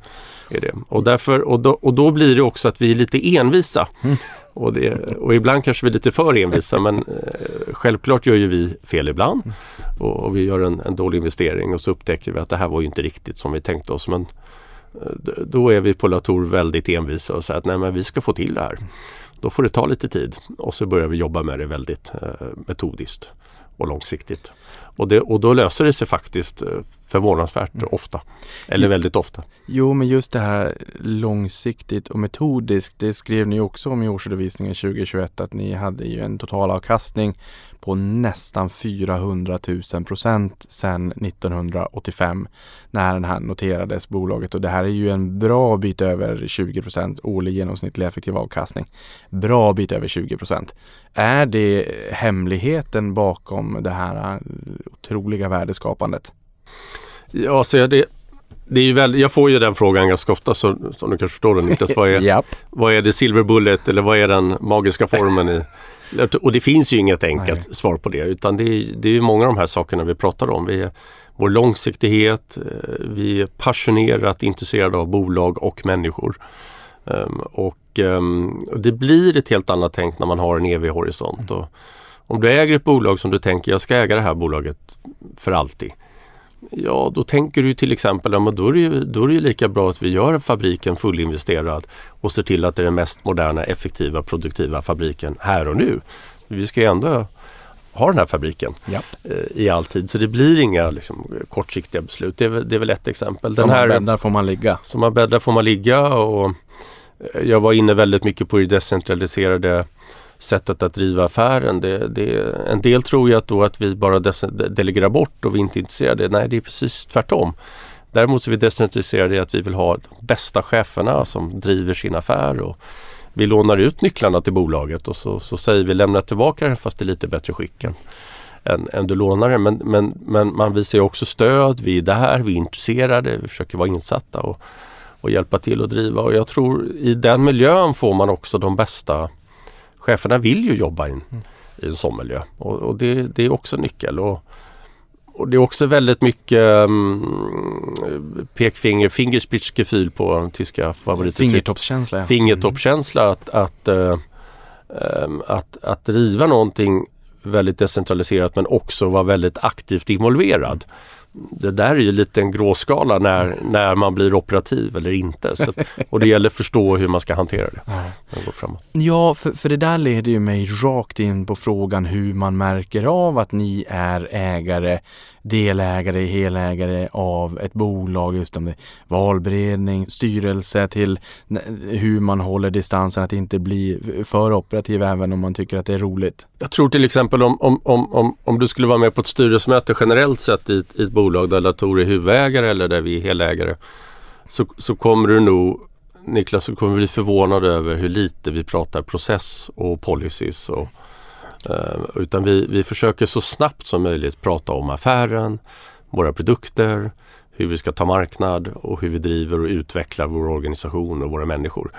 [SPEAKER 4] Är det. Och, därför, och, då, och då blir det också att vi är lite envisa. Mm. Och, det, och ibland kanske vi är lite för envisa men eh, självklart gör ju vi fel ibland. Och, och vi gör en, en, dålig investering och så upptäcker vi att det här var ju inte riktigt som vi tänkte oss. Men eh, då är vi på Latour väldigt envisa och säger att nej men vi ska få till det här. Då får det ta lite tid och så börjar vi jobba med det väldigt eh, metodiskt och långsiktigt. Och, det, och då löser det sig faktiskt eh, förvånansvärt mm. ofta. Eller väldigt ofta.
[SPEAKER 3] Jo, men just det här långsiktigt och metodiskt, det skrev ni också om i årsredovisningen 2021 att ni hade ju en totalavkastning på nästan 400 000 procent sedan 1985 när den här noterades bolaget och det här är ju en bra bit över 20 procent årlig genomsnittlig effektiv avkastning. Bra bit över 20 procent. Är det hemligheten bakom det här otroliga värdeskapandet?
[SPEAKER 4] Ja, så det, det är ju väl, jag får ju den frågan ganska ofta så, som du kanske förstår Niklas. Vad är,
[SPEAKER 3] yep.
[SPEAKER 4] vad är det silver bullet eller vad är den magiska formen i, Och det finns ju inget enkelt Nej. svar på det utan det är, det är många av de här sakerna vi pratar om. Vi är, vår långsiktighet, eh, vi är passionerat intresserade av bolag och människor. Um, och um, det blir ett helt annat tänk när man har en evig horisont. Och om du äger ett bolag som du tänker, jag ska äga det här bolaget för alltid. Ja, då tänker du till exempel, ja, då, är det, då är det lika bra att vi gör fabriken fullinvesterad och ser till att det är den mest moderna, effektiva, produktiva fabriken här och nu. Vi ska ju ändå ha den här fabriken
[SPEAKER 3] ja.
[SPEAKER 4] eh, i all tid. Så det blir inga liksom, kortsiktiga beslut. Det är, det är väl ett exempel.
[SPEAKER 3] Som man bäddar får man ligga.
[SPEAKER 4] Som man bäddar får man ligga och eh, jag var inne väldigt mycket på det decentraliserade sättet att driva affären. Det, det, en del tror ju att, då att vi bara delegerar bort och vi inte är intresserade. Nej, det är precis tvärtom. Däremot är vi decentraliserade i att vi vill ha de bästa cheferna som driver sin affär. Och vi lånar ut nycklarna till bolaget och så, så säger vi lämna tillbaka den fast i lite bättre skick än, än, än du lånar den. Men, men, men man visar också stöd. Vi är där, vi är intresserade, vi försöker vara insatta och, och hjälpa till att driva. Och jag tror i den miljön får man också de bästa cheferna vill ju jobba i en, mm. i en sån miljö och, och det, det, är också nyckel. Och, och det är också väldigt mycket um, pekfinger, fingerspitzgefühl på den tyska favoriten.
[SPEAKER 3] Fingertoppskänsla. Ja.
[SPEAKER 4] Fingertoppskänsla att, att, uh, um, att, att driva någonting väldigt decentraliserat men också vara väldigt aktivt involverad det där är ju lite en gråskala när, när man blir operativ eller inte. Så, och det gäller att förstå hur man ska hantera det.
[SPEAKER 3] Ja, ja för, för det där leder ju mig rakt in på frågan hur man märker av att ni är ägare, delägare, helägare av ett bolag. Just om det är valberedning, styrelse till hur man håller distansen att inte bli för operativ även om man tycker att det är roligt.
[SPEAKER 4] Jag tror till exempel om, om, om, om, du skulle vara med på ett styrelsemöte generellt sett i, i ett bolag där Latour är huvudägare eller där vi är helägare så, så kommer du nog Niklas, du kommer bli förvånad över hur lite vi pratar process och policies. Och, utan vi, vi försöker så snabbt som möjligt prata om affären, våra produkter, hur vi ska ta marknad och hur vi driver och utvecklar vår organisation och våra människor.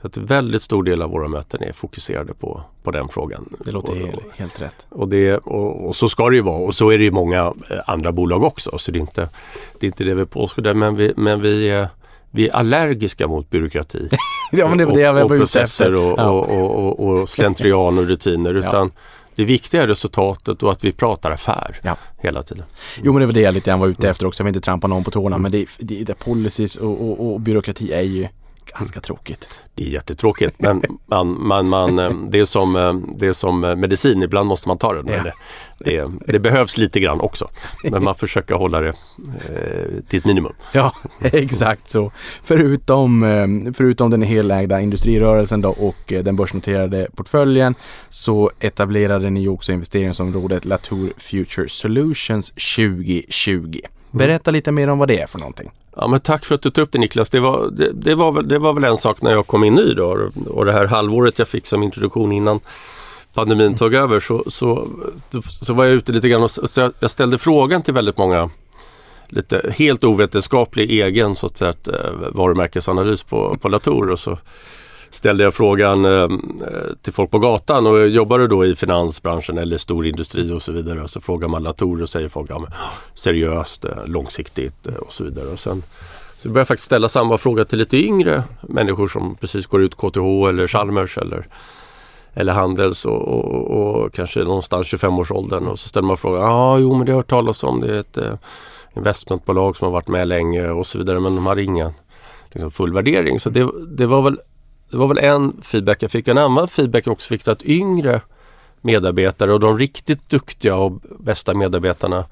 [SPEAKER 4] Så att väldigt stor del av våra möten är fokuserade på, på den frågan.
[SPEAKER 3] Det låter
[SPEAKER 4] och,
[SPEAKER 3] helt, helt rätt.
[SPEAKER 4] Och, det, och, och, så ska det ju vara och så är det i många eh, andra bolag också. Så det är inte det, är inte det vi påstår men vi, men vi är vi är allergiska mot byråkrati.
[SPEAKER 3] ja, men det var det jag
[SPEAKER 4] och, och processer och, ja. och, och, och, slentrian och rutiner. Utan ja. Det viktiga är resultatet och att vi pratar affär ja. hela tiden.
[SPEAKER 3] Jo men det var det jag lite grann var ute efter också. Jag vill inte trampa någon på tårna men det, det, det policies och, och, och byråkrati är ju ganska tråkigt.
[SPEAKER 4] Det är jättetråkigt men man, man, man, eh, det, är som, eh, det är som eh, medicin, ibland måste man ta den. Ja. Det, det, det, behövs lite grann också. Men man försöker hålla det eh, till ett minimum.
[SPEAKER 3] Ja, exakt så. Förutom, förutom den helägda industrirörelsen då och den börsnoterade portföljen så etablerade ni också investeringsområdet Latour Future Solutions 2020. Berätta lite mer om vad det är för någonting.
[SPEAKER 4] Ja, men tack för att du tog upp det Niklas. Det var, det, det, var, väl, det var väl en sak när jag kom in ny då och det här halvåret jag fick som introduktion innan pandemin tog över så, så, så var jag ute lite grann och så jag ställde frågan till väldigt många lite helt ovetenskaplig egen så att säga, eh, varumärkesanalys på, på Latour och så ställde jag frågan eh, eh, till folk på gatan och jobbar du då i finansbranschen eller storindustri och så vidare. Och så frågar man Latour och säger folk ja, men, seriöst, eh, långsiktigt eh, och så vidare. Och sen, så börjar jag faktiskt ställa samma fråga till lite yngre människor som precis går ut KTH eller Chalmers eller, eller Handels och, och, och kanske någonstans 25-årsåldern. Och så ställer man frågan, ja jo men det har jag hört talas om. Det är ett eh, investmentbolag som har varit med länge och så vidare men de har ingen liksom, full värdering. Så det, det var väl det var väl en feedback jag fick. En annan feedback jag också fick att yngre medarbetare och de riktigt duktiga och bästa medarbetarna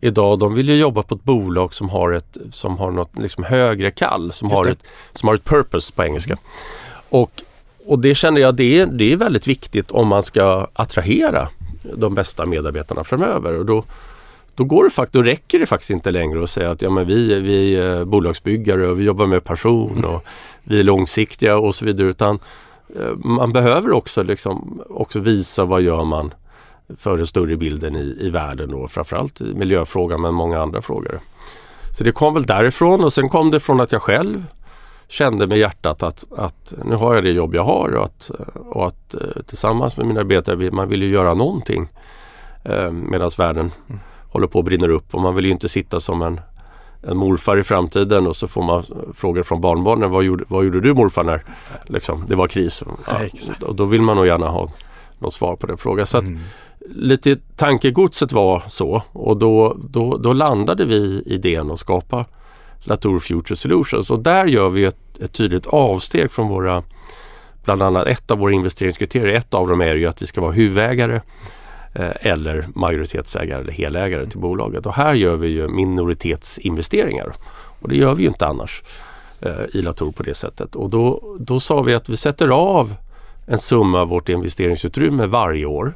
[SPEAKER 4] idag de vill ju jobba på ett bolag som har ett som har något liksom högre kall, som, har ett, som har ett purpose på engelska. Mm. Och, och det känner jag det är, det är väldigt viktigt om man ska attrahera de bästa medarbetarna framöver. Och då, då, går det fakt då räcker det faktiskt inte längre att säga att ja, men vi, vi är bolagsbyggare och vi jobbar med passion och vi är långsiktiga och så vidare. Utan eh, man behöver också, liksom, också visa vad gör man för den större bilden i, i världen och framförallt i miljöfrågan men många andra frågor. Så det kom väl därifrån och sen kom det från att jag själv kände med hjärtat att, att nu har jag det jobb jag har och att, och att eh, tillsammans med mina arbetare, man vill ju göra någonting eh, medan världen mm håller på att brinna upp och man vill ju inte sitta som en, en morfar i framtiden och så får man frågor från barnbarnen. Vad gjorde, vad gjorde du morfar när liksom, det var kris? Ja, och då vill man nog gärna ha något svar på den frågan. Så att, mm. Lite tankegodset var så och då, då, då landade vi i idén att skapa Latour Future Solutions och där gör vi ett, ett tydligt avsteg från våra bland annat ett av våra investeringskriterier. Ett av dem är ju att vi ska vara huvudägare Eh, eller majoritetsägare eller helägare till bolaget. Och här gör vi ju minoritetsinvesteringar. Och det gör vi ju inte annars eh, i Latour på det sättet. Och då, då sa vi att vi sätter av en summa av vårt investeringsutrymme varje år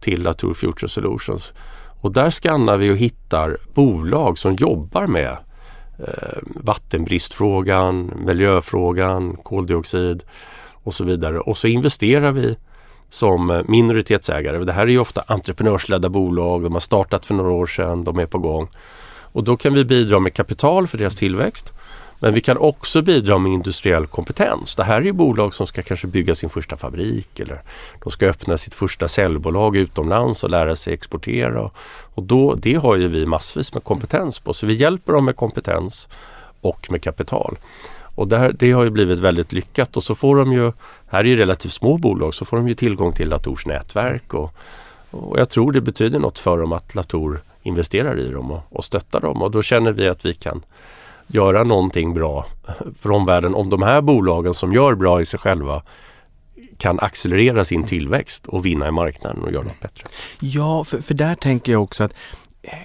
[SPEAKER 4] till Latour Future Solutions. Och där skannar vi och hittar bolag som jobbar med eh, vattenbristfrågan, miljöfrågan, koldioxid och så vidare. Och så investerar vi som eh, minoritetsägare. Det här är ju ofta entreprenörsledda bolag. De har startat för några år sedan, de är på gång. Och då kan vi bidra med kapital för deras tillväxt. Men vi kan också bidra med industriell kompetens. Det här är ju bolag som ska kanske bygga sin första fabrik eller de ska öppna sitt första säljbolag utomlands och lära sig exportera. Och då, det har ju vi massvis med kompetens på. Så vi hjälper dem med kompetens och med kapital. Och det, här, det har ju blivit väldigt lyckat. Och så får de ju, här är ju relativt små bolag, så får de ju tillgång till Latours nätverk. Och, och jag tror det betyder något för dem att Latour investerar i dem och, och stöttar dem. Och då känner vi att vi kan göra någonting bra för omvärlden om de här bolagen som gör bra i sig själva kan accelerera sin tillväxt och vinna i marknaden och göra något bättre.
[SPEAKER 3] Ja, för, för där tänker jag också att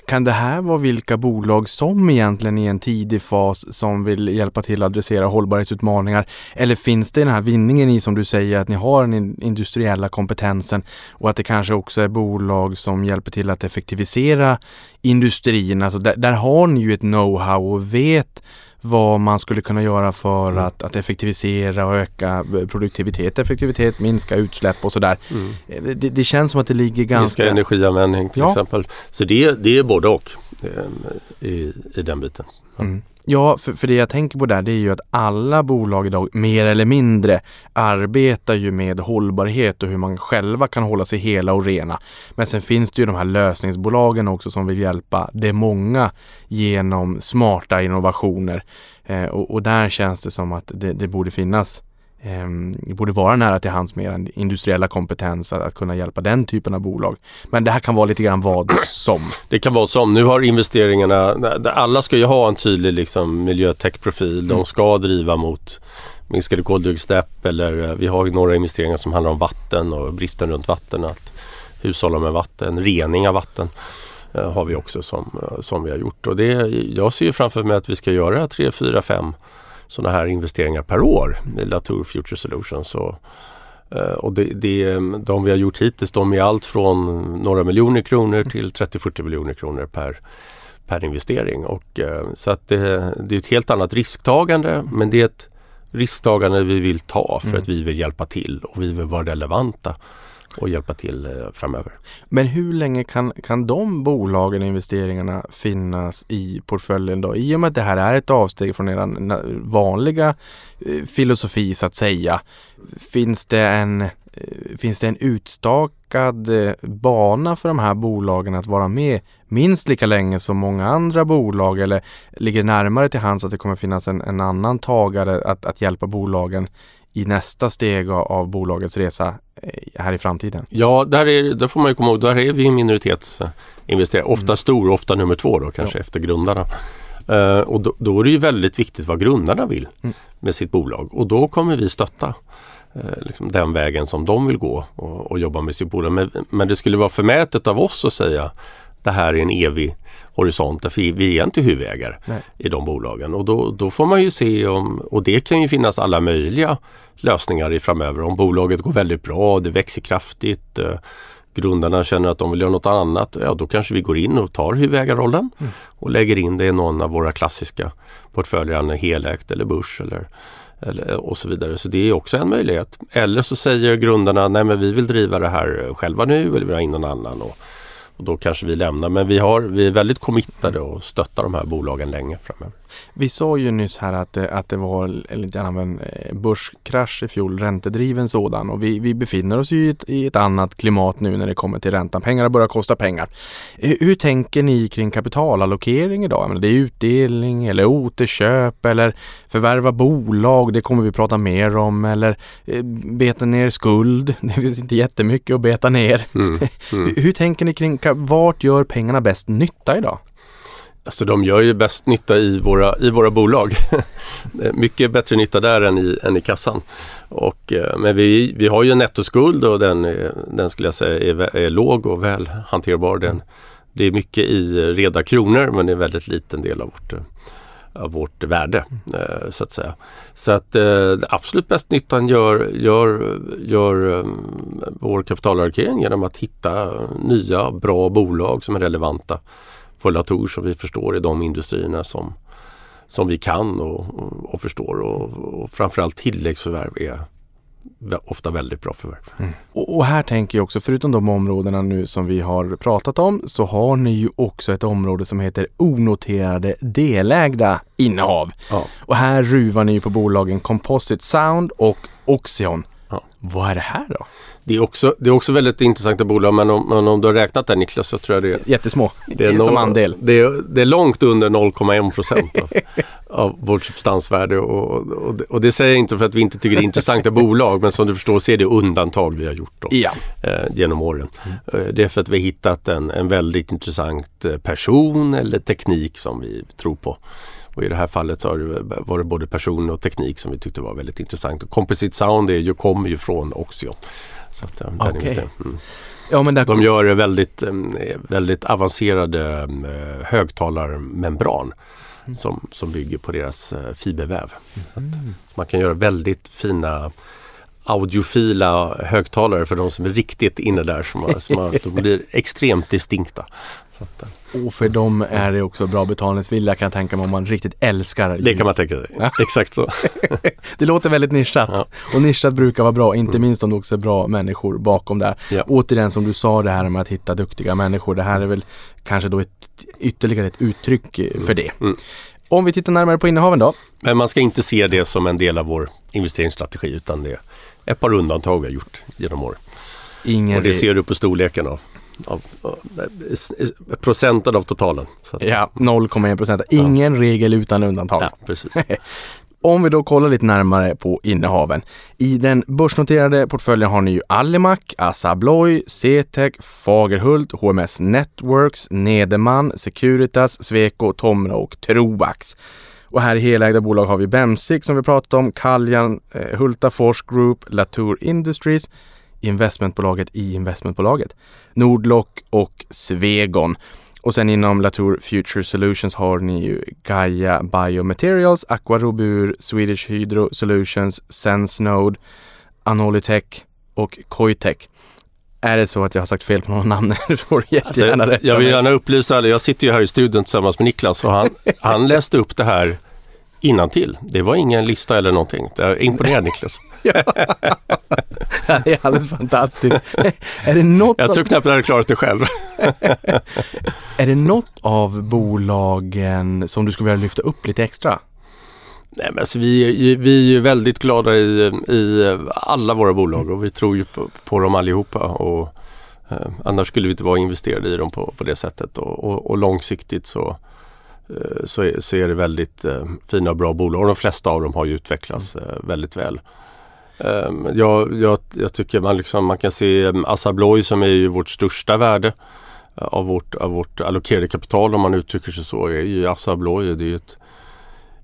[SPEAKER 3] kan det här vara vilka bolag som egentligen i en tidig fas som vill hjälpa till att adressera hållbarhetsutmaningar? Eller finns det den här vinningen i som du säger att ni har den industriella kompetensen och att det kanske också är bolag som hjälper till att effektivisera industrin? Alltså där, där har ni ju ett know-how och vet vad man skulle kunna göra för mm. att, att effektivisera och öka produktivitet, effektivitet, minska utsläpp och sådär. Mm. Eh, det, det, känns som att det ligger ganska...
[SPEAKER 4] Minska energianvändning till ja. exempel. Så det, det är både och eh, i, i den biten.
[SPEAKER 3] Mm. Ja, för, för det jag tänker på där det är ju att alla bolag idag mer eller mindre arbetar ju med hållbarhet och hur man själva kan hålla sig hela och rena. Men sen finns det ju de här lösningsbolagen också som vill hjälpa det många genom smarta innovationer. Eh, och, och, där känns det som att det, det borde finnas det borde vara nära till hands med en industriella kompetens att, att, kunna hjälpa den typen av bolag. Men det här kan vara lite grann vad som.
[SPEAKER 4] Det kan vara som. Nu har investeringarna, alla ska ju ha en tydlig liksom, miljötech-profil. De mm. ska driva mot minskade koldioxidutsläpp eller eh, vi har några investeringar som handlar om vatten och bristen runt vatten. Att hushålla med vatten, rening av vatten eh, har vi också som, eh, som vi har gjort. Och det, jag ser ju framför mig att vi ska göra 3, 4, 5 sådana här investeringar per år i Latour Future Solutions. Och, eh, och det, det, de vi har gjort hittills de är allt från några miljoner kronor till 30-40 miljoner kronor per, per investering. Och, eh, så att det, det, är ett helt annat risktagande men det är ett risktagande vi vill ta för mm. att vi vill hjälpa till och vi vill vara relevanta och hjälpa till eh, framöver.
[SPEAKER 3] Men hur länge kan, kan de bolagen och investeringarna finnas i portföljen då? I och med att det här är ett avsteg från er vanliga eh, filosofi så att säga. Finns det en, eh, finns det en utstakad bana för de här bolagen att vara med minst lika länge som många andra bolag eller ligger närmare till hands att det kommer finnas en, en annan tagare att, att hjälpa bolagen i nästa steg av bolagets resa eh, här i framtiden?
[SPEAKER 4] Ja, där, är, där får man ju komma ihåg, där är vi minoritetsinvesterare. Ofta mm. stor, ofta nummer två då kanske ja. efter grundarna. Uh, och då, då, är det ju väldigt viktigt vad grundarna vill mm. med sitt bolag och då kommer vi stötta uh, liksom den vägen som de vill gå och, och jobba med sitt bolag. Men, men, det skulle vara förmätet av oss att säga det här är en evig horisont. För vi är inte huvudägare Nej. i de bolagen och då, då får man ju se om, och det kan ju finnas alla möjliga lösningar i framöver. Om bolaget går väldigt bra, det växer kraftigt, eh, grundarna känner att de vill göra något annat, ja då kanske vi går in och tar huvudägarrollen mm. och lägger in det i någon av våra klassiska portföljer, helägt eller börs eller, eller, och så vidare. Så det är också en möjlighet. Eller så säger grundarna, nej men vi vill driva det här själva nu eller vi vill ha in någon annan. Och, Och då kanske vi lämnar. Men vi, har, vi är väldigt committade och stöttar de här bolagen länge framöver.
[SPEAKER 3] Vi sa ju nyss här att att det var lite grann av en eh, börskrasch i fjol, räntedriven sådan. Och vi, vi befinner oss ju i ett, i ett annat klimat nu när det kommer till räntan. Pengarna börjar kosta pengar. Eh, hur tänker ni kring kapitalallokering idag? Men det är utdelning eller återköp eller förvärva bolag. Det kommer vi prata mer om. Eller eh, beta ner skuld. Det finns inte jättemycket att beta ner. Mm, mm. hur tänker ni kring vart gör pengarna bäst nytta idag?
[SPEAKER 4] Alltså de gör ju bäst nytta i våra, i våra bolag. Mycket bättre nytta där än i, än i kassan. Och, eh, men vi, vi har ju en nettoskuld och den, den skulle jag säga är, är låg och väl hanterbar. Den, det är mycket i reda kronor men det är väldigt liten del av vårt, av vårt värde. Eh, så att säga. Så att eh, absolut bäst nyttan gör, gör, gör ehm, vår kapitalallokering genom att hitta nya bra bolag som är relevanta för Latour som vi förstår i de industrierna som, som vi kan och, och, och förstår. Och, och framförallt tilläggsförvärv är ofta väldigt bra förvärv. Mm.
[SPEAKER 3] Och, och, här tänker jag också, förutom de områdena nu som vi har pratat om, så har ni ju också ett område som heter onoterade delägda innehav. Ja. Och här ruvar ni på bolagen Composite Sound och Oxion. Ja. Vad är det här då?
[SPEAKER 4] Det är också, det är också väldigt intressanta bolag men om, men om du har räknat det Niklas så tror jag det
[SPEAKER 3] är Jättesmå det är som andel.
[SPEAKER 4] Det är, det är långt under 0,1 procent av, av vårt substansvärde och, och, det, och, det säger jag inte för att vi inte tycker det är intressanta bolag men som du förstår så är det undantag vi har gjort då,
[SPEAKER 3] ja.
[SPEAKER 4] eh, genom åren. Mm. Eh, det är för att vi har hittat en, en väldigt intressant eh, person eller teknik som vi tror på. Och i det här fallet så var det både person och teknik som vi tyckte var väldigt intressant. Och Composite Sound är ju, kommer ju från Oxion. Så att, okay. mm. ja, men där... De gör väldigt, väldigt avancerade högtalarmembran mm. som, som bygger på deras eh, fiberväv. Mm. man kan göra väldigt fina audiofila högtalare för de som är riktigt inne där. Som, som de blir extremt distinkta.
[SPEAKER 3] Att, eh. och för dem är det också bra betalningsvilja kan jag tänka mig om man riktigt älskar
[SPEAKER 4] Det kan man tänka sig. Ja. Exakt så.
[SPEAKER 3] det låter väldigt nischat. Ja. Och nischat brukar vara bra, inte mm. minst om det också är bra människor bakom där. Ja. Återigen som du sa det här med att hitta duktiga människor. Det här är väl kanske då ett, ytterligare ett uttryck mm. för det. Mm. Om vi tittar närmare på innehaven då.
[SPEAKER 4] Men man ska inte se det som en del av vår investeringsstrategi utan det är ett par undantag vi har gjort genom åren. Ingen och det ser du på storleken av av, av, procenten av totalen.
[SPEAKER 3] ja, 0,1 procent. Ingen ja. regel utan undantag.
[SPEAKER 4] Ja, precis.
[SPEAKER 3] Om vi då kollar lite närmare på innehaven. I den börsnoterade portföljen har ni ju Alimak, Assa Abloy, CTEC, Fagerhult, HMS Networks, Nederman, Securitas, Sweco, Tomra och Troax. Och här i helägda bolag har vi Bemsiq som vi pratat om, Caljan, eh, Hultafors Group, Latour Industries, investmentbolaget i investmentbolaget, Nordlock och Svegon. Och sen inom Latour Future Solutions har ni ju Gaia Biomaterials, Aquarobur, Swedish Hydro Solutions, SenseNode, Anolitech och Coitech. Är det så att jag har sagt fel på någon namn? får jättegärna
[SPEAKER 4] alltså, Jag vill gärna upplysa alla. Jag sitter ju här i studion tillsammans med Niklas och han, han läste upp det här innan till. Det var ingen lista eller någonting. Imponerad Niklas.
[SPEAKER 3] det är alldeles fantastiskt. är det något
[SPEAKER 4] jag tror knappt jag hade klarat det själv.
[SPEAKER 3] är det något av bolagen som du skulle vilja lyfta upp lite extra?
[SPEAKER 4] Nej, men alltså vi, vi är väldigt glada i, i alla våra bolag och vi tror ju på, på dem allihopa. Och, eh, annars skulle vi inte vara investerade i dem på, på det sättet. Och, och, och långsiktigt så, så, är, så är det väldigt eh, fina och bra bolag. Och de flesta av dem har ju utvecklats eh, väldigt väl. Um, jag, jag, jag, tycker man, liksom, man kan se um, Assa Abloy som är ju vårt största värde av, vårt, av vårt allokerade kapital om man uttrycker sig så. är ju Assa Abloy det är ett,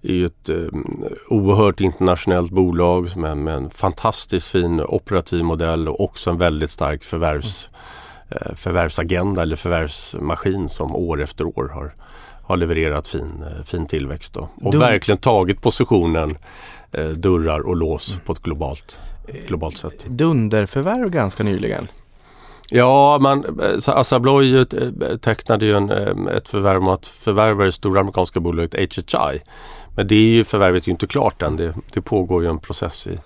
[SPEAKER 4] är ett um, oerhört internationellt bolag med, med en fantastiskt fin operativ modell och också en väldigt stark förvärvs, mm. förvärvsagenda eller förvärvsmaskin som år efter år har, har levererat fin, uh, fin tillväxt. Då. Och du... verkligen tagit positionen eh, dörrar och lås mm. på ett globalt, globalt sätt.
[SPEAKER 3] Dunderförvärv ganska nyligen.
[SPEAKER 4] Ja, man, Assa Abloy eh, tecknade ju en, eh, ett förvärv om att förvärva det stora amerikanska bolaget HHI. Men det är ju, förvärvet är ju inte klart än. Det, det pågår ju en process i,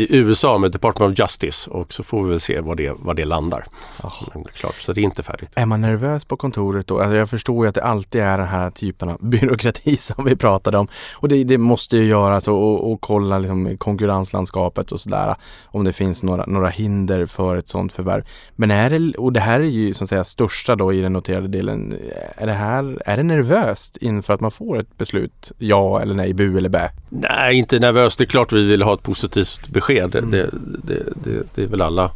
[SPEAKER 4] i USA med Department of Justice och så får vi väl se var det, var det landar.
[SPEAKER 3] Oh.
[SPEAKER 4] Men det är klart, så det är inte färdigt.
[SPEAKER 3] Är man nervös på kontoret då? Alltså jag förstår ju att det alltid är den här typen av byråkrati som vi pratade om. Och det, det måste ju göras och, och, och kolla liksom konkurrenslandskapet och sådär. Om det finns några, några hinder för ett sådant förvärv. Men är det, och det här är ju som säga största då i den noterade delen. Är det här, är det nervöst inför att man får ett beslut? Ja eller nej, bu eller bä?
[SPEAKER 4] Nej, inte nervöst. Det är klart vi vill ha ett positivt besked. Mm. Det, det, det, det är väl alla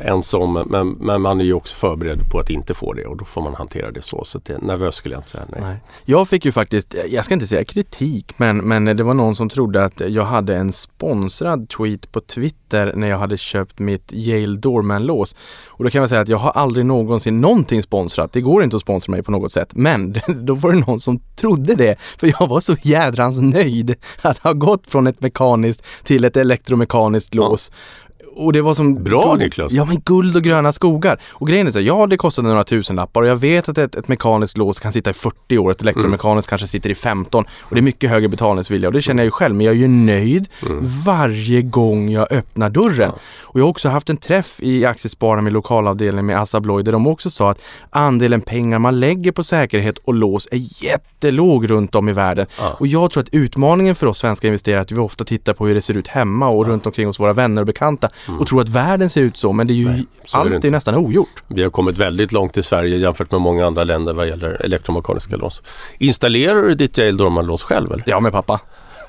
[SPEAKER 4] ensam men, men man är ju också förberedd på att inte få det och då får man hantera det så. Så det, nervös skulle jag inte säga. Nej. nej.
[SPEAKER 3] Jag fick ju faktiskt, jag ska inte säga kritik, men, men det var någon som trodde att jag hade en sponsrad tweet på Twitter när jag hade köpt mitt Yale Doorman-lås. Och då kan jag säga att jag har aldrig någonsin någonting sponsrat. Det går inte att sponsra mig på något sätt. Men då var det någon som trodde det. För jag var så jädrans nöjd att ha gått från ett mekaniskt till ett elektromekaniskt lås. Ja. Och det var som...
[SPEAKER 4] Bra guld, Niklas!
[SPEAKER 3] Ja men guld och gröna skogar. Och grejen är så ja det kostade några tusenlappar och jag vet att ett, ett mekaniskt lås kan sitta i 40 år, ett elektromekaniskt mm. kanske sitter i 15 och det är mycket högre betalningsvilja och det känner jag ju själv men jag är ju nöjd mm. varje gång jag öppnar dörren. Ja. Och jag har också haft en träff i Aktiespararna med lokalavdelningen med Assa Abloy där de också sa att andelen pengar man lägger på säkerhet och lås är jättelåg runt om i världen. Ja. Och jag tror att utmaningen för oss svenska investerare är att vi ofta tittar på hur det ser ut hemma och ja. runt omkring hos våra vänner och bekanta mm. och tror att världen ser ut så men det är ju Nej, allt är, är nästan ogjort.
[SPEAKER 4] Vi har kommit väldigt långt i Sverige jämfört med många andra länder vad gäller elektromekaniska lås. Installerar du ditt Yale Dorman-lås själv? Eller?
[SPEAKER 3] Ja, med pappa.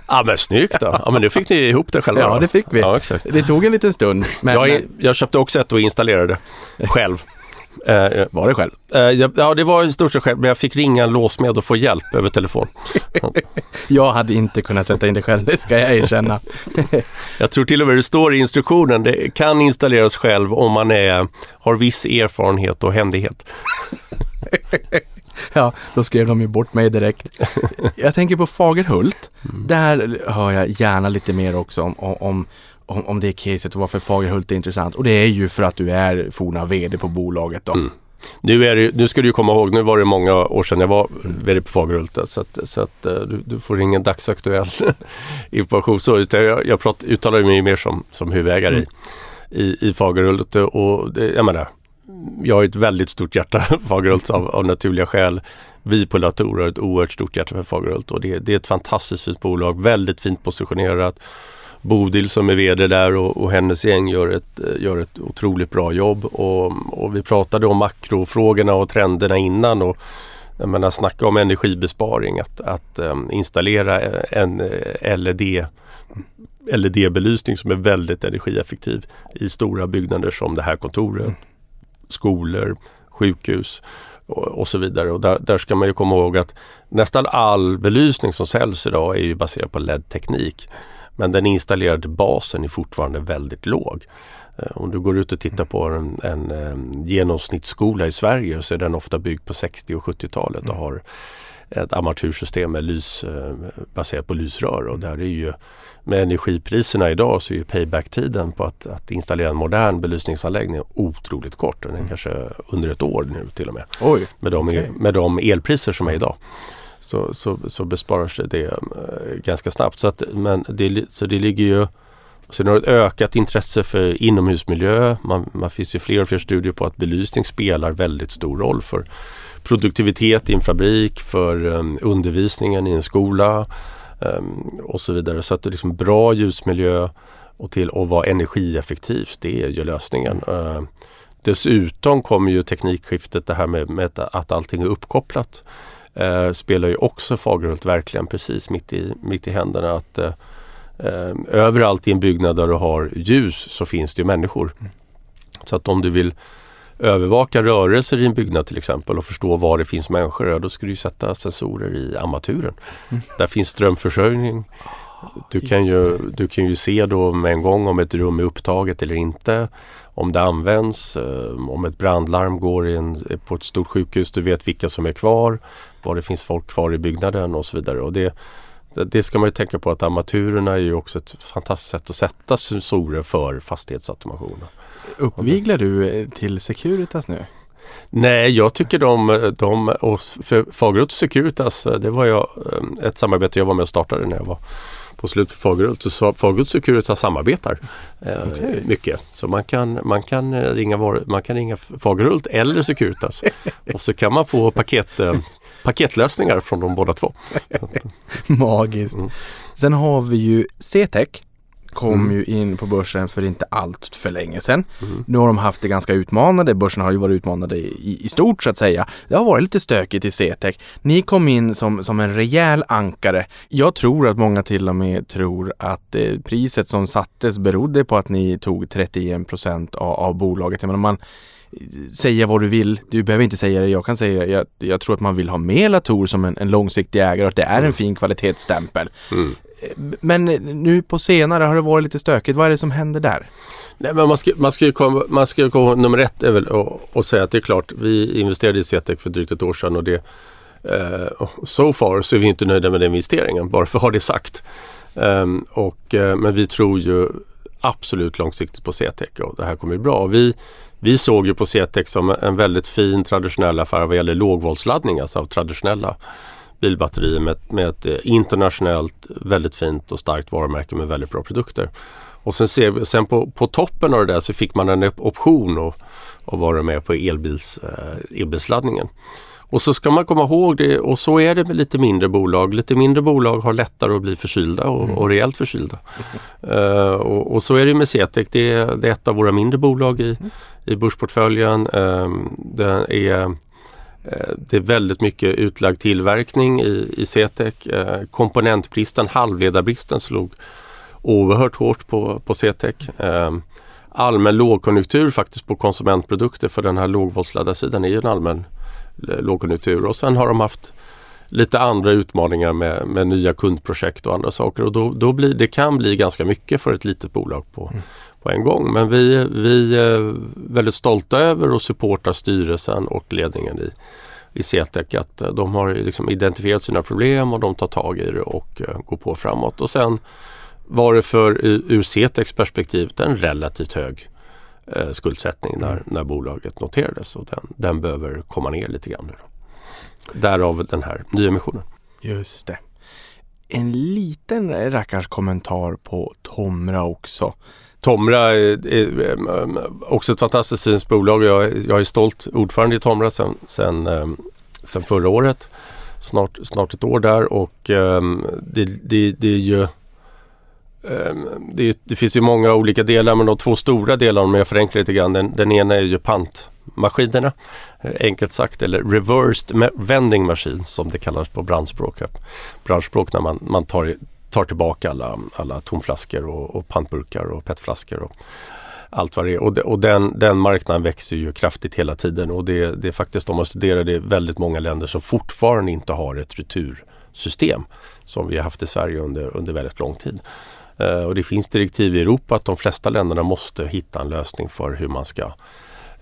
[SPEAKER 4] Ja men snyggt då. Ja men nu fick ni ihop det själva
[SPEAKER 3] Ja det fick vi. Ja. Det tog en liten stund.
[SPEAKER 4] Men... Jag, jag köpte också ett och installerade själv.
[SPEAKER 3] Eh, var det själv?
[SPEAKER 4] Eh, ja, det var i stort sett själv, men jag fick ringa en låsmed och få hjälp över telefon.
[SPEAKER 3] jag hade inte kunnat sätta in det själv, det ska jag erkänna.
[SPEAKER 4] jag tror till och med det står i instruktionen, det kan installeras själv om man är, har viss erfarenhet och händighet.
[SPEAKER 3] ja, då skrev de ju bort mig direkt. Jag tänker på Fagerhult. Mm. Där hör jag gärna lite mer också om, om, om, om det caset och varför Fagerhult är intressant. Och det är ju för att du är forna VD på bolaget då. Mm.
[SPEAKER 4] Nu, är det, nu ska du komma ihåg, nu var det många år sedan jag var VD på Fagerhult så, att, så att, eh, du, du, får ingen dagsaktuell information. Så, utan jag, jag pratar, uttalar mig mer som, som huvudägare mm. i, i, i Fagerhult och det, jag menar, jag har ett väldigt stort hjärta för Fagerhult av, av naturliga skäl. Vi på Latour har ett oerhört stort hjärta för Fagerhult och det, det, är ett fantastiskt fint bolag, väldigt fint positionerat. Bodil som är VD där och, och hennes gäng gör ett, gör ett otroligt bra jobb. Och, och vi pratade om makrofrågorna och trenderna innan. Och, jag menar snacka om energibesparing, att, att um, installera en LED LED-belysning som är väldigt energieffektiv i stora byggnader som det här kontoret, skolor, sjukhus och, och så vidare. Och där, där, ska man ju komma ihåg att nästan all belysning som säljs idag är ju baserad på LED-teknik. Men den installerade basen är fortfarande väldigt låg. Eh, om du går ut och tittar på en, en, en genomsnittsskola i Sverige så är den ofta byggd på 60 och 70-talet och mm. har ett armatursystem med lys, eh, baserat på lysrör och där är ju med energipriserna idag så är payback-tiden på att, att, installera en modern belysningsanläggning otroligt kort. Den är mm. kanske under ett år nu till och med.
[SPEAKER 3] Oj,
[SPEAKER 4] med, de, okay. med de elpriser som är idag så, så, så besparar sig det eh, ganska snabbt. Så, att, men det, så det ligger ju Sen har det ett ökat intresse för inomhusmiljö. Man, man finns ju fler och fler studier på att belysning spelar väldigt stor roll för produktivitet i en fabrik, för um, undervisningen i en skola um, och så vidare. Så att det är liksom bra ljusmiljö och till att vara energieffektivt, det är ju lösningen. Uh, dessutom kommer ju teknikskiftet, det här med, med att allting är uppkopplat eh, spelar ju också Fagerhult verkligen precis mitt i, mitt i händerna. Att, eh, eh, överallt i en byggnad där du har ljus så finns det ju människor. Mm. Så att om du vill övervaka rörelser i en byggnad till exempel och förstå var det finns människor, ja, då ska du sätta sensorer i armaturen. Mm. Där finns strömförsörjning. Du kan, ju, du kan ju se då med en gång om ett rum är upptaget eller inte. Om det används, eh, om ett brandlarm går en, på ett stort sjukhus, du vet vilka som är kvar, var det finns folk kvar i byggnaden och så vidare. Och det, det ska man ju tänka på att armaturerna är ju också ett fantastiskt sätt att sätta sensorer för fastighetsautomation.
[SPEAKER 3] Uppviglar du till Securitas nu?
[SPEAKER 4] Nej, jag tycker de, de och Fagerhult Securitas, det var jag, eh, ett samarbete jag var med och startade när jag var på slutet för Fagerhult. Så Fagerhult Securitas samarbetar eh,
[SPEAKER 3] Okej.
[SPEAKER 4] mycket. Så man kan, man, kan eh, ringa var, man kan ringa Fagerhult eller Securitas och så kan man få paket, eh, paketlösningar från de båda två.
[SPEAKER 3] Magiskt.
[SPEAKER 4] Mm.
[SPEAKER 3] Sen har vi ju CTEC. Kom
[SPEAKER 4] Mm.
[SPEAKER 3] ju in på börsen för inte allt för länge sedan.
[SPEAKER 4] Mm.
[SPEAKER 3] Nu har de haft det ganska utmanande. Börsen har ju varit utmanande i, i stort så att säga. Det har varit lite stökigt i CTEC. Ni kom in som, som en rejäl ankare. Jag tror att många till och med tror att eh, priset som sattes berodde på att ni tog 31 procent av, av bolaget. Jag menar, man säga vad du vill. Du behöver inte säga det. Jag kan säga det. Jag, jag tror att man vill ha med Latour som en, en långsiktig ägare och att det är en
[SPEAKER 4] Mm.
[SPEAKER 3] fin kvalitetsstämpel.
[SPEAKER 4] Mm.
[SPEAKER 3] Men nu på senare har det varit lite stökigt. Vad är det som händer där?
[SPEAKER 4] Nej, men man ska, man ska ju komma, man ska komma, nummer ett är väl att säga att det är klart, vi investerade i CETEC för drygt ett år sedan och det eh, so far så är vi inte nöjda med den investeringen, bara för att ha det sagt. Ehm, och, eh, men vi tror ju absolut långsiktigt på CETEC och det här kommer bli bra. Vi, vi såg ju på CETEC som en väldigt fin traditionell affär vad gäller lågvoltsladdning, alltså av traditionella bilbatterier med, med ett eh, internationellt väldigt fint och starkt varumärke med väldigt bra produkter. Och sen, ser sen på, på toppen av det där så fick man en op- option och, och vara med på elbils, eh, elbilsladdningen. Och så ska man komma ihåg det och så är det med lite mindre bolag. Lite mindre bolag har lättare att bli förkylda och,
[SPEAKER 3] Mm.
[SPEAKER 4] och rejält förkylda. Eh, och, och så är det med CTEC. Det är, det är ett av våra mindre bolag i, i börsportföljen. Um, det, är, Eh, det är väldigt mycket utlagd tillverkning i, i CTEC. Eh, komponentbristen, halvledarbristen slog oerhört hårt på, på CTEC. Eh, allmän lågkonjunktur faktiskt på konsumentprodukter för den här lågvoltsladdarsidan är ju en allmän lågkonjunktur och sen har de haft lite andra utmaningar med, med nya kundprojekt och andra saker och då, då blir, det kan bli ganska mycket för ett litet bolag på,
[SPEAKER 3] Mm
[SPEAKER 4] på en gång. Men vi, vi är väldigt stolta över och supportar styrelsen och ledningen i, i CTEC att eh, de har liksom identifierat sina problem och de tar tag i det och eh, går på framåt. Och sen var det för ur CTECs perspektiv en relativt hög eh, skuldsättning när, när bolaget noterades och den, den behöver komma ner lite grann nu. Då. Därav den här nyemissionen.
[SPEAKER 3] Just det. En liten rackars kommentar på Tomra också.
[SPEAKER 4] Tomra är, är, också ett fantastiskt fint bolag. Jag, är- jag är stolt ordförande i Tomra sedan sen, ehm, sen förra året. Snart, snart ett år där och um, det, det, det är ju um, det, det finns ju många olika delar men de två stora delarna om jag förenklar lite grann. Den, den ena är ju pantmaskinerna eh, enkelt sagt eller reversed vending machine som det kallas på branschspråk. Branschspråk när man, man tar, tar tillbaka alla, alla tomflaskor och, och pantburkar och petflaskor och allt vad det är. Och, de, och den, den marknaden växer ju kraftigt hela tiden och det, det är faktiskt om man studerar det är väldigt många länder som fortfarande inte har ett retursystem som vi har haft i Sverige under, under väldigt lång tid. Uh, och det finns direktiv i Europa att de flesta länderna måste hitta en lösning för hur man ska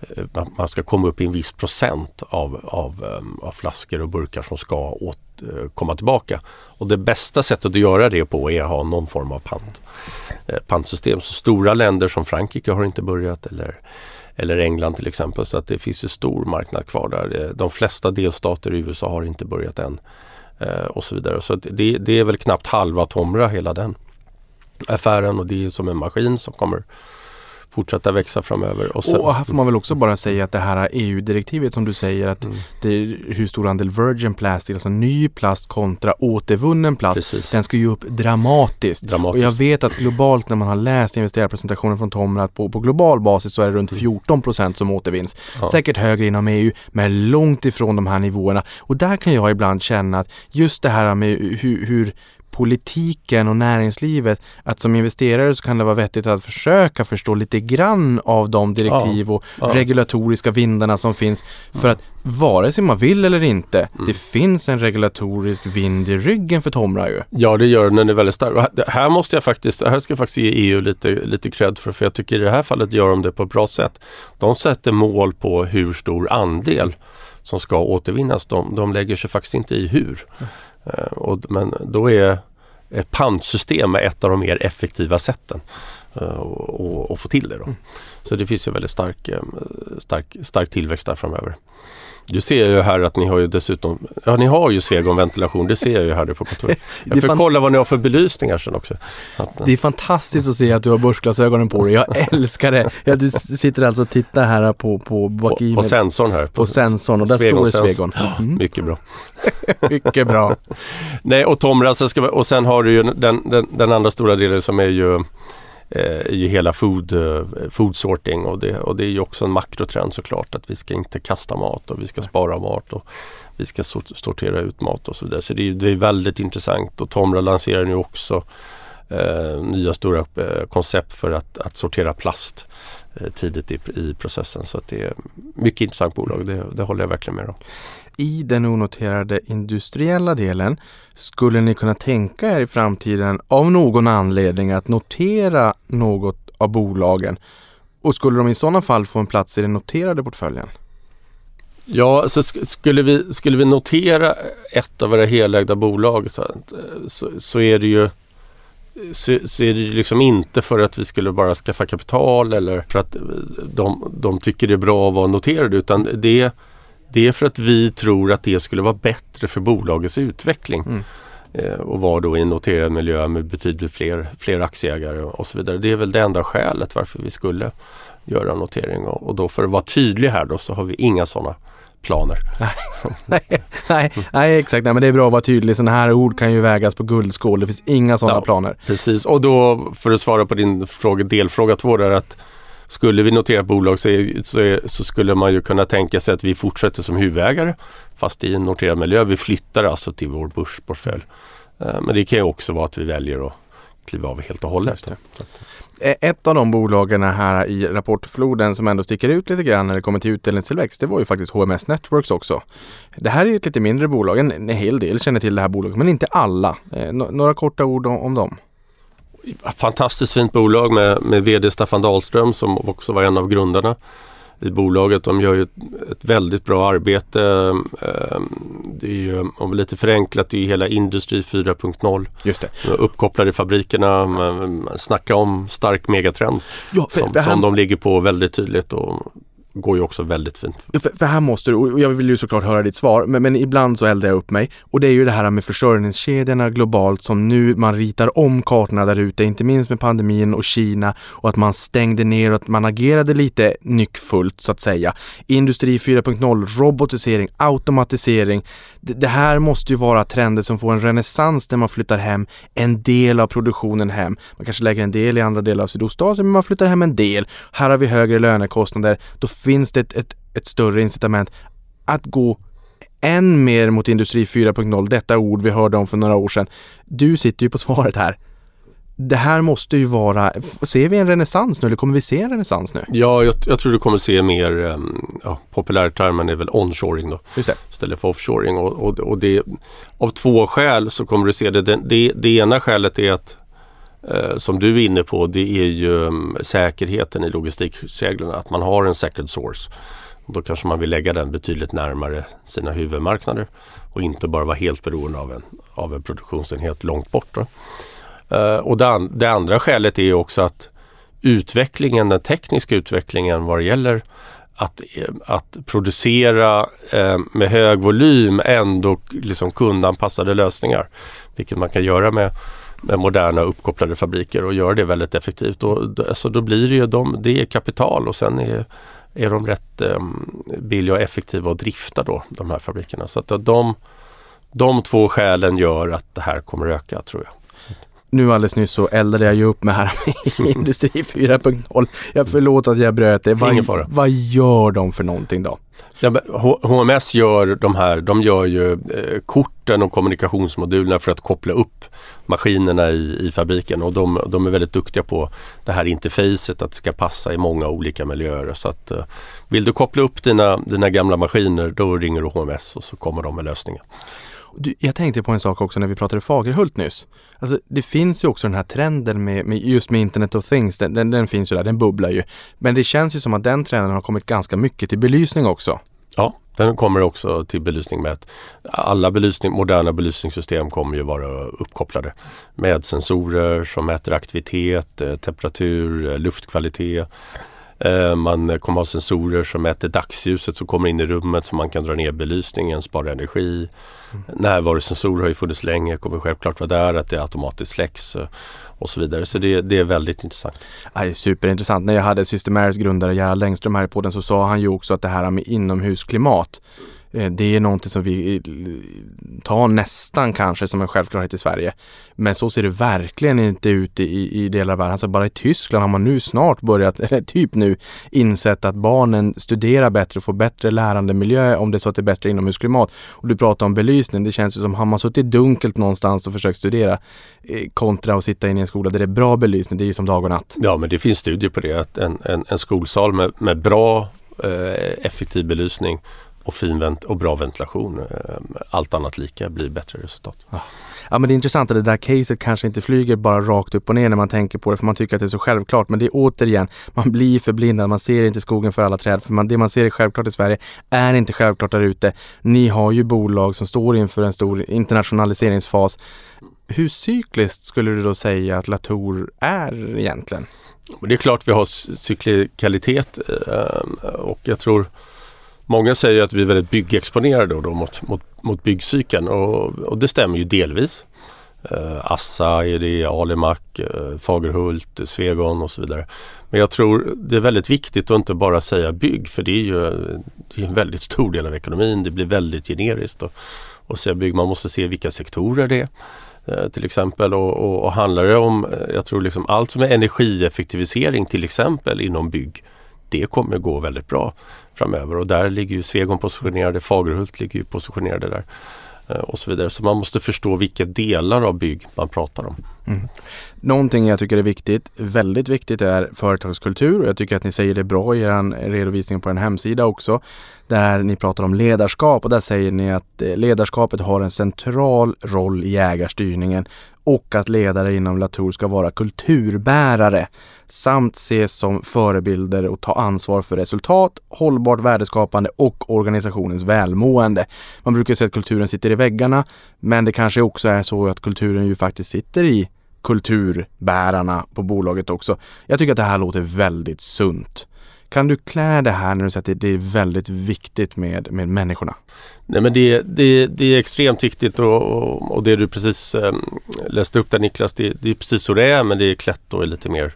[SPEAKER 4] eh, man- ska komma upp i en viss procent av, av, eh, av flaskor och burkar som ska åt, Eh, komma tillbaka. Och det bästa sättet att göra det på är att ha någon form av pant, eh, pantsystem. Så stora länder som Frankrike har inte börjat eller, eller England till exempel. Så att det finns en stor marknad kvar där. Eh, de flesta delstater i USA har inte börjat än. Och så vidare. Så det, det är väl knappt halva Tomra hela den affären och det är som en maskin som kommer fortsätta växa framöver. Och sen,
[SPEAKER 3] Och här får man väl också bara säga att det här EU-direktivet som du säger att
[SPEAKER 4] Mm.
[SPEAKER 3] det är hur stor andel virgin plastic, alltså ny plast kontra återvunnen plast.
[SPEAKER 4] Precis.
[SPEAKER 3] Den ska ju upp dramatiskt.
[SPEAKER 4] Dramatiskt.
[SPEAKER 3] Och jag vet att globalt när man har läst investerarpresentationen från Tomra att på, på global basis så är det runt 14 procent som återvinns.
[SPEAKER 4] Mm. Ja.
[SPEAKER 3] Säkert högre inom EU men långt ifrån de här nivåerna. Och där kan jag ibland känna att just det här med hur, hur politiken och näringslivet att som investerare så kan det vara vettigt att försöka förstå lite grann av de direktiv och
[SPEAKER 4] ja.
[SPEAKER 3] regulatoriska vindarna som finns för att vare sig man vill eller inte
[SPEAKER 4] Mm.
[SPEAKER 3] det finns en regulatorisk vind i ryggen för Tomra ju.
[SPEAKER 4] Ja det gör den, den är väldigt stark. Här måste jag faktiskt, här ska jag faktiskt ge EU lite, lite cred för, för jag tycker i det här fallet gör de det på ett bra sätt. De sätter mål på hur stor andel som ska återvinnas. De, de lägger sig faktiskt inte i hur. Eh, och, men då är ett pantsystem ett av de mer effektiva sätten eh, och, och få till det. Då. Så det finns ju väldigt stark, eh, stark, stark tillväxt där framöver. Du ser ju här att ni har ju dessutom, ja ni har ju Svegon ventilation, det ser jag ju här på kontoret. Jag får kolla vad ni har för belysningar sen också. Att,
[SPEAKER 3] Det är fantastiskt att se att du har börsglasögonen på dig. Jag älskar det. Ja, du sitter alltså och tittar här på, på,
[SPEAKER 4] på, på sensorn här.
[SPEAKER 3] på sensorn och där
[SPEAKER 4] Svegon
[SPEAKER 3] står det. Svegon. Mm,
[SPEAKER 4] Mycket bra.
[SPEAKER 3] mycket bra.
[SPEAKER 4] Nej, och Tomra, och sen har du ju den, den, den andra stora delen som är ju, eh, är ju hela food, eh, food sorting och det, och det är ju också en makrotrend såklart att vi ska inte kasta mat och vi ska spara mat och vi ska sort, sortera ut mat och så vidare. Så det är, det är väldigt intressant och Tomra lanserar nu också eh, nya stora eh, koncept för att, att sortera plast eh, tidigt i, i processen. Så att det är mycket intressant bolag, det, det håller jag verkligen med om.
[SPEAKER 3] I den onoterade industriella delen skulle ni kunna tänka er i framtiden av någon anledning att notera något av bolagen? Och skulle de i sådana fall få en plats i den noterade portföljen?
[SPEAKER 4] Ja, så sk- skulle vi, skulle vi notera ett av våra helägda bolag så, eh, så, så är det ju så, så är det liksom inte för att vi skulle bara skaffa kapital eller för att eh, de, de tycker det är bra att vara noterade utan det, det är för att vi tror att det skulle vara bättre för bolagets utveckling.
[SPEAKER 3] Mm.
[SPEAKER 4] Eh, och vara då i en noterad miljö med betydligt fler, fler aktieägare och så vidare. Det är väl det enda skälet varför vi skulle göra en notering och, och då för att vara tydlig här då så har vi inga sådana planer.
[SPEAKER 3] nej, nej, nej, exakt. Nej, men det är bra att vara tydlig. Sådana här ord kan ju vägas på guldskål. Det finns inga sådana
[SPEAKER 4] Ja.
[SPEAKER 3] planer.
[SPEAKER 4] Precis och då för att svara på din fråga, delfråga två där att skulle vi notera ett bolag så, är, så, är, så skulle man ju kunna tänka sig att vi fortsätter som huvudägare fast i en noterad miljö. Vi flyttar alltså till vår börsportfölj. Eh, men det kan ju också vara att vi väljer att kliva av helt och hållet.
[SPEAKER 3] Ett av de bolagen här i rapportfloden som ändå sticker ut lite grann när det kommer till utdelningstillväxt, det var ju faktiskt HMS Networks också. Det här är ju ett lite mindre bolag, en, en hel del känner till det här bolaget, men inte alla. Eh, några korta ord om, om dem.
[SPEAKER 4] Fantastiskt fint bolag med, med VD Staffan Dahlström som också var en av grundarna i bolaget. De gör ju ett, ett väldigt bra arbete. Eh, Det är ju, om lite förenklat, det är ju hela Industri 4.0.
[SPEAKER 3] Just det.
[SPEAKER 4] Uppkopplade fabrikerna, snackar om stark megatrend
[SPEAKER 3] Ja,
[SPEAKER 4] som, som de ligger på väldigt tydligt och går ju också väldigt fint.
[SPEAKER 3] För, för här måste du, och jag vill ju såklart höra ditt svar, men, men ibland så eldar jag upp mig. Och det är ju det här med försörjningskedjorna globalt som nu man ritar om kartorna där ute, inte minst med pandemin och Kina och att man stängde ner och att man agerade lite nyckfullt så att säga. Industri 4.0, robotisering, automatisering. Det, det här måste ju vara trender som får en renässans när man flyttar hem en del av produktionen hem. Man kanske lägger en del i andra delar av Sydostasien, men man flyttar hem en del. Här har vi högre lönekostnader. Då finns det ett, ett, ett större incitament att gå än mer mot Industri 4.0, detta ord vi hörde om för några år sedan. Du sitter ju på svaret här. Det här måste ju vara, ser vi en renässans nu eller kommer vi se en renässans nu?
[SPEAKER 4] Ja, jag, jag tror du kommer se mer, um, ja, populärtermen är väl onshoring då.
[SPEAKER 3] Just det.
[SPEAKER 4] istället för offshoring. Och, och, och det, av två skäl så kommer du se det. Det, det, det ena skälet är att Eh, som du är inne på det är ju mm, säkerheten i logistikseglen, Att man har en second source. Då kanske man vill lägga den betydligt närmare sina huvudmarknader och inte bara vara helt beroende av en, av en produktionsenhet långt bort. Då. Eh, och det, an- det andra skälet är också att utvecklingen, den tekniska utvecklingen vad det gäller att, eh, att producera eh, med hög volym ändå liksom kundanpassade lösningar. Vilket man kan göra med, med moderna uppkopplade fabriker och göra det väldigt effektivt. Och, d- alltså då blir det ju de, det är kapital och sen är, är de rätt eh, billiga och effektiva att drifta då, de här fabrikerna. Så att de, de två skälen gör att det här kommer öka tror jag.
[SPEAKER 3] Nu alldeles nyss så eldade jag ju upp med här med Industri 4.0. Jag förlåt att jag bröt det. Vad, vad gör de för någonting då?
[SPEAKER 4] Ja, HMS gör de här, de gör ju eh, korten och kommunikationsmodulerna för att koppla upp maskinerna i, i fabriken och de, de är väldigt duktiga på det här interfacet att det ska passa i många olika miljöer. Så att eh, vill du koppla upp dina, dina gamla maskiner då ringer du HMS och så kommer de med lösningen.
[SPEAKER 3] Du, jag tänkte på en sak också när vi pratade Fagerhult nyss. Alltså, det finns ju också den här trenden med, med just med Internet of Things. Den, den, den finns ju där, den bubblar ju. Men det känns ju som att den trenden har kommit ganska mycket till belysning också.
[SPEAKER 4] Ja, Den kommer också till belysning med att alla belysning, moderna belysningssystem kommer ju vara uppkopplade med sensorer som mäter aktivitet, eh, temperatur, eh, luftkvalitet. Eh, man kommer ha sensorer som mäter dagsljuset som kommer in i rummet så man kan dra ner belysningen, spara energi. Mm. Närvarosensorer har ju funnits länge, kommer självklart vara där, att det automatiskt släcks och så vidare. Så det, det är väldigt intressant.
[SPEAKER 3] Är superintressant. När jag hade Systemairs grundare Gerhard Längström här i podden så sa han ju också att det här med inomhusklimat Eh, Eh, det är någonting som vi eh, tar nästan kanske som en självklarhet i Sverige. Men så ser det verkligen inte ut i, i delar av världen. Alltså bara i Tyskland har man nu snart börjat, eller typ nu, insett att barnen studerar bättre och får bättre lärandemiljö om det är så att det är bättre inomhusklimat. Och du pratar om belysning. Det känns ju som, har man suttit dunkelt någonstans och försökt studera eh, kontra att sitta inne i en skola där det är bra belysning, det är ju som dag och natt.
[SPEAKER 4] Ja, men det finns studier på det. Att en, en, en skolsal med, med bra eh, effektiv belysning och, fin och bra ventilation. Eh, allt annat lika blir bättre resultat.
[SPEAKER 3] Ja men det är intressant att det där caset kanske inte flyger bara rakt upp och ner när man tänker på det för man tycker att det är så självklart. Men det är återigen, man blir förblindad, man ser inte skogen för alla träd. För man, det man ser är självklart i Sverige är inte självklart där ute. Ni har ju bolag som står inför en stor internationaliseringsfas. Hur cykliskt skulle du då säga att Latour är egentligen?
[SPEAKER 4] Det är klart vi har cyklikalitet eh, och jag tror Många säger att vi är väldigt byggexponerade då, då mot, mot, mot byggcykeln och, och, det stämmer ju delvis. Eh, Assa, det Alimak, eh, Fagerhult, Svegon och så vidare. Men jag tror det är väldigt viktigt att inte bara säga bygg för det är ju det är en väldigt stor del av ekonomin. Det blir väldigt generiskt och, och säga bygg. Man måste se vilka sektorer det är eh, till exempel och, och, och handlar det om, eh, jag tror liksom allt som är energieffektivisering till exempel inom bygg det kommer gå väldigt bra framöver och där ligger ju Svegon positionerade, Fagerhult ligger ju positionerade där eh, och så vidare. Så man måste förstå vilka delar av bygg man pratar om. Mm.
[SPEAKER 3] Någonting jag tycker är viktigt, väldigt viktigt, är företagskultur och jag tycker att ni säger det bra i er redovisning på en hemsida också. Där ni pratar om ledarskap och där säger ni att eh, ledarskapet har en central roll i ägarstyrningen och att ledare inom Latour ska vara kulturbärare samt ses som förebilder och ta ansvar för resultat, hållbart värdeskapande och organisationens välmående. Man brukar säga att kulturen sitter i väggarna, men det kanske också är så att kulturen ju faktiskt sitter i kulturbärarna på bolaget också. Jag tycker att det här låter väldigt sunt. Kan du klä det här när du säger att det är väldigt viktigt med, med människorna?
[SPEAKER 4] Nej men det, det, det är extremt viktigt och, och, och det du precis eh, läste upp där Niklas, det, det, är precis så det är men det är klätt då i lite mer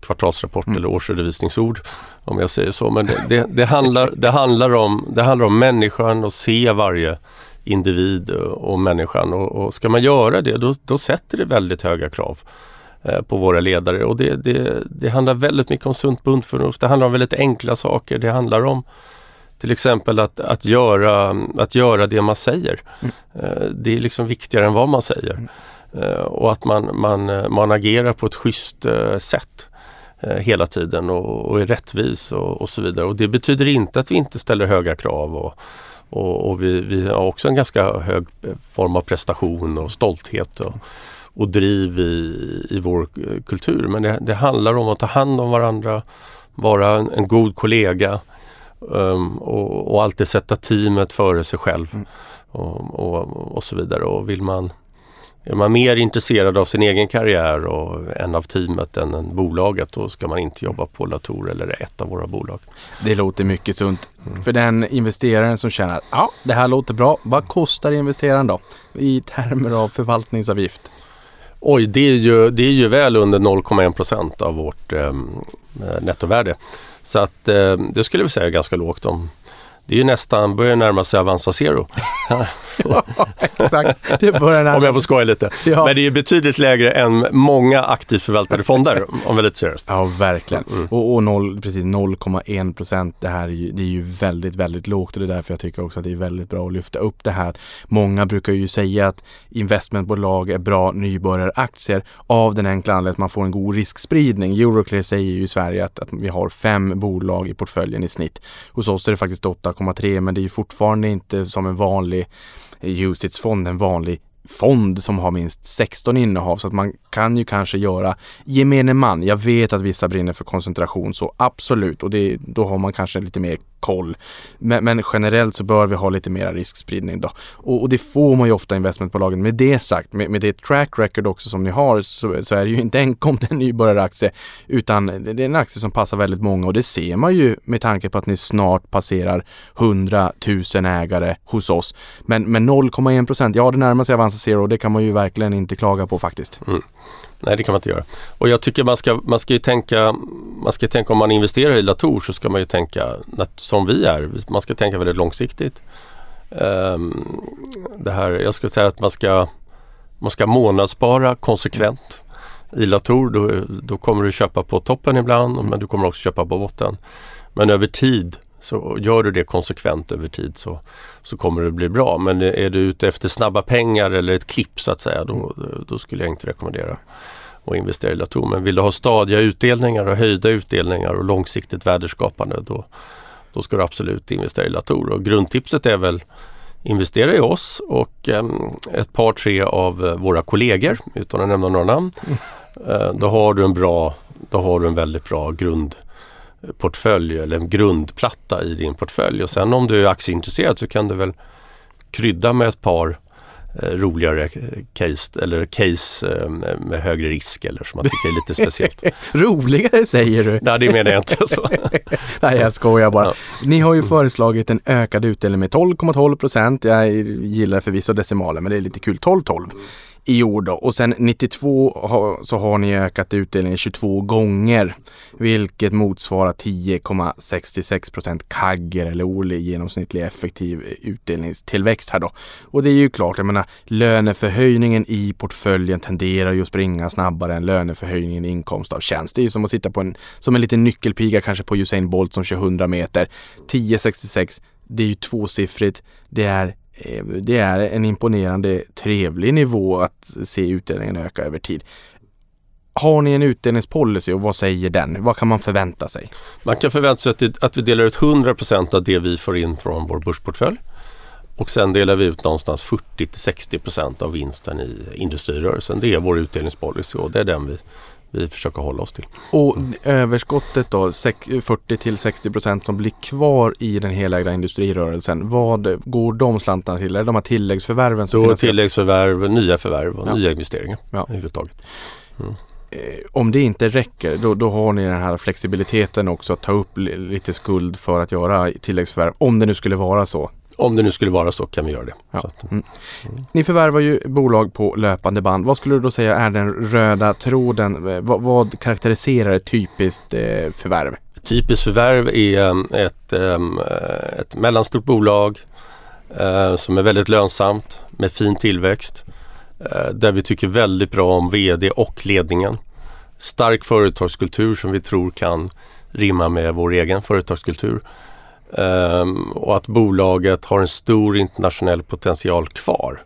[SPEAKER 4] kvartalsrapport mm. eller årsredovisningsord om jag säger så. Men det, det, det, handlar, det, handlar om, det handlar om människan och se varje individ och människan och, och ska man göra det då, då sätter det väldigt höga krav eh, på våra ledare och det, det, det handlar väldigt mycket om sunt bondförnuft. Det handlar om väldigt enkla saker. Det handlar om till exempel att, att, göra, att göra det man säger. Mm. Eh, det är liksom viktigare än vad man säger. Mm. Eh, och att man, man, man agerar på ett schysst sätt. Hela tiden och, och är rättvis och, och, så vidare. Och det betyder inte att vi inte ställer höga krav och, och, och vi, vi, har också en ganska hög form av prestation och stolthet och, och driv i, i vår kultur. Men det, det, handlar om att ta hand om varandra, vara en, en god kollega um, och, och alltid sätta teamet före sig själv mm. och, och, och så vidare. Och vill man är man mer intresserad av sin egen karriär och en av teamet än en bolaget då ska man inte jobba på Latour eller ett av våra bolag.
[SPEAKER 3] Det låter mycket sunt. Mm. För den investeraren som känner att ja, det här låter bra. Vad kostar investeraren då i termer av förvaltningsavgift?
[SPEAKER 4] Oj, det är ju, det är ju väl under 0,1 procent av vårt eh, nettovärde. Så att eh, det skulle vi säga är ganska lågt om det är ju nästan, börjar närma sig Avanza Zero.
[SPEAKER 3] ja, exakt. Det börjar närma
[SPEAKER 4] Om jag får skoja lite. Ja. Men det är betydligt lägre än många aktivt förvaltade fonder om vi är lite seriöst.
[SPEAKER 3] Ja, verkligen. Mm. Och, och 0, precis 0,1 procent, det här är ju, det är ju väldigt, väldigt lågt och det är därför jag tycker också att det är väldigt bra att lyfta upp det här. Många brukar ju säga att investmentbolag är bra nybörjaraktier av den enkla anledningen att man får en god riskspridning. Euroclear säger ju i Sverige att, att vi har fem bolag i portföljen i snitt. Hos oss är det faktiskt 8 8,3 men det är ju fortfarande inte som en vanlig Usits-fond, en vanlig fond som har minst 16 innehav så att man kan ju kanske göra gemene man. Jag vet att vissa brinner för koncentration så absolut och det, då har man kanske lite mer koll. Men, men, generellt så bör vi ha lite mer riskspridning då. Och, och det får man ju ofta investmentbolagen. Med det sagt, med, med det track record också som ni har så, så är det ju inte enkom en nybörjaraktie utan det är en aktie som passar väldigt många och det ser man ju med tanke på att ni snart passerar 100 000 ägare hos oss. Men, men 0,1 procent, ja det närmar sig Avanza Alltså Zero det kan man ju verkligen inte klaga på faktiskt. Mm.
[SPEAKER 4] Nej det kan man inte göra. Och jag tycker man ska, man ska ju tänka, man ska tänka om man investerar i Latour så ska man ju tänka som vi är. Man ska tänka väldigt långsiktigt. Um, det här, jag skulle säga att man ska, man ska månadsspara konsekvent. I Latour då, då kommer du köpa på toppen ibland men du kommer också köpa på botten. Men över tid så gör du det konsekvent över tid så, så kommer det bli bra. Men är du ute efter snabba pengar eller ett klipp så att säga då, då skulle jag inte rekommendera att investera i Latour. Men vill du ha stadiga utdelningar och höjda utdelningar och långsiktigt värdeskapande då, då ska du absolut investera i Latour. Och grundtipset är väl investera i oss och eh, ett par tre av eh, våra kollegor utan att nämna några namn. Mm. Eh, då har du en bra, då har du en väldigt bra grund portfölj eller en grundplatta i din portfölj. Och sen om du är aktieintresserad så kan du väl krydda med ett par eh, roligare case eller case eh, med högre risk eller som man tycker är lite speciellt.
[SPEAKER 3] roligare säger du?
[SPEAKER 4] Nej det menar jag inte. Så.
[SPEAKER 3] Nej jag skojar bara. Ja. Ni har ju föreslagit en ökad utdelning med 12,12 procent. Jag gillar förvisso decimaler men det är lite kul. 12,12 i år då. Och sen 92 så har ni ökat utdelningen 22 gånger. Vilket motsvarar 10,66 procent kagger eller årlig genomsnittlig effektiv utdelningstillväxt här då. Och det är ju klart, jag menar löneförhöjningen i portföljen tenderar ju att springa snabbare än löneförhöjningen i inkomst av tjänst. Det är ju som att sitta på en, som en liten nyckelpiga kanske på Usain Bolt som kör 100 meter. 10,66 det är ju tvåsiffrigt. Det är Eh, det är en imponerande trevlig nivå att se utdelningen öka över tid. Har ni en utdelningspolicy och vad säger den? Vad kan man förvänta sig?
[SPEAKER 4] Man kan förvänta sig att, det, att vi delar ut 100% av det vi får in från vår börsportfölj. Och sen delar vi ut någonstans 40 60% av vinsten i industrirörelsen. Det är vår utdelningspolicy och det är den vi vi försöker hålla oss till.
[SPEAKER 3] Och överskottet då, 40 till 60 procent som blir kvar i den helägda industrirörelsen. Vad går de slantarna till? Är det de här tilläggsförvärven?
[SPEAKER 4] Som Då tilläggsförvärv, nya förvärv och ja. nya investeringar ja. överhuvudtaget.
[SPEAKER 3] Mm. Eh, om det inte räcker, då, då, har ni den här flexibiliteten också att ta upp lite skuld för att göra tilläggsförvärv. Om det nu skulle vara så.
[SPEAKER 4] Om det nu skulle vara så kan vi göra det. Ja. Att, mm.
[SPEAKER 3] Mm. Ni förvärvar ju bolag på löpande band. Vad skulle du då säga är den röda tråden? Eh, vad, vad karaktäriserar ett typiskt eh, förvärv?
[SPEAKER 4] Typiskt förvärv är um, ett, um, ett mellanstort bolag uh, som är väldigt lönsamt med fin tillväxt. Där vi tycker väldigt bra om VD och ledningen. Stark företagskultur som vi tror kan rimma med vår egen företagskultur. Um, och att bolaget har en stor internationell potential kvar.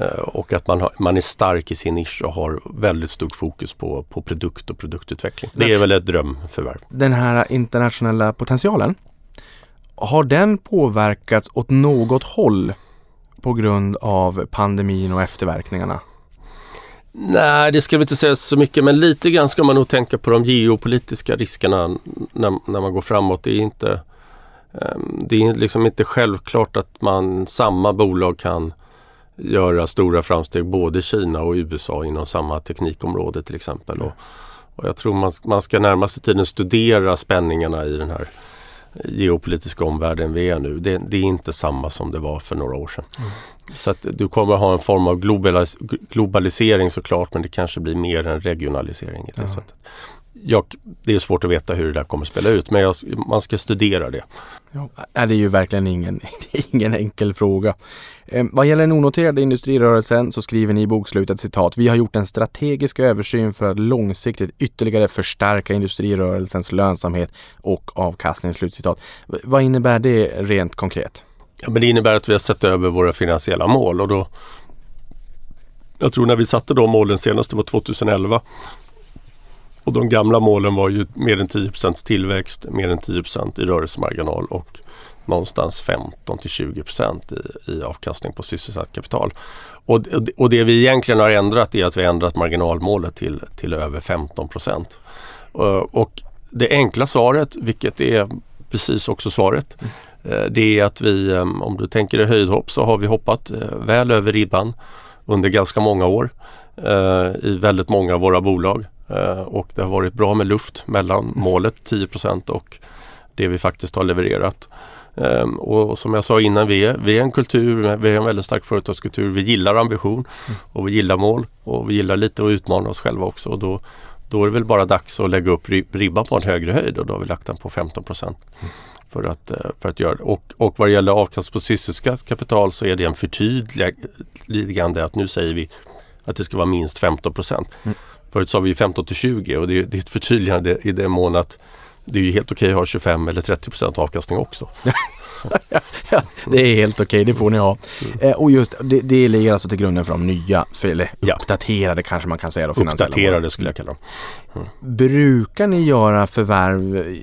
[SPEAKER 4] Uh, och att man, har, man är stark i sin nisch och har väldigt stort fokus på, på produkt och produktutveckling. Det är väl ett drömförvärv.
[SPEAKER 3] Den här internationella potentialen, har den påverkats åt något håll på grund av pandemin och efterverkningarna?
[SPEAKER 4] Nej, det ska vi inte säga så mycket men lite grann ska man nog tänka på de geopolitiska riskerna när, när man går framåt. Det är inte Ehm, det är liksom inte självklart att man, samma bolag kan göra stora framsteg både i Kina och USA inom samma teknikområde till exempel. Och, och jag tror man, man ska närmaste tiden studera spänningarna i den här geopolitiska omvärlden vi är nu. Det, det, är inte samma som det var för några år sedan. Mm. Så att du kommer ha en form av globalis globalisering såklart men det kanske blir mer en regionalisering. I det ja. sättet jag, det är svårt att veta hur det där kommer att spela ut men jag, man ska studera det.
[SPEAKER 3] Ja, det är ju verkligen ingen, ingen enkel fråga. Eh, vad gäller den onoterade industrirörelsen så skriver ni i bokslutet citat. Vi har gjort en strategisk översyn för att långsiktigt ytterligare förstärka industrirörelsens lönsamhet och avkastning. Slutcitat. Vad innebär det rent konkret?
[SPEAKER 4] Ja, men det innebär att vi har sett över våra finansiella mål och då jag tror när vi satte de målen senast, det var 2011, Och de gamla målen var ju mer än 10% tillväxt, mer än 10% i rörelsemarginal och någonstans 15 till 20 i, i avkastning på sysselsatt kapital. Och, och det vi egentligen har ändrat är att vi har ändrat marginalmålet till, till över 15 procent. Och det enkla svaret, vilket är precis också svaret, mm. det är att vi, eh, om du tänker dig höjdhopp, så har vi hoppat eh, väl över ribban under ganska många år i väldigt många av våra bolag. Och det har varit bra med luft mellan målet 10% och det vi faktiskt har levererat. Um, och som jag sa innan, vi är, vi är en kultur, vi är en väldigt stark företagskultur. Vi gillar ambition mm. och vi gillar mål och vi gillar lite att utmana oss själva också. Och då, då är det väl bara dags att lägga upp ribban på en högre höjd och då har vi lagt den på 15 procent. Mm. För att, eh, för att göra det. Och, och vad det gäller avkast på sysselsatt kapital så är det en förtydligande att nu säger vi att det ska vara minst 15 procent. Mm. Förut sa vi 15 till 20 och det, det är ett förtydligande i den mån att det är ju helt okej att ha 25 eller 30 procent avkastning också.
[SPEAKER 3] ja, det är helt okej, det får ni ha. Mm. Eh, och just det, det ligger alltså till grunden för de nya, eller ja. uppdaterade kanske man kan säga. Då,
[SPEAKER 4] uppdaterade skulle jag kalla dem.
[SPEAKER 3] Mm. Brukar ni göra förvärv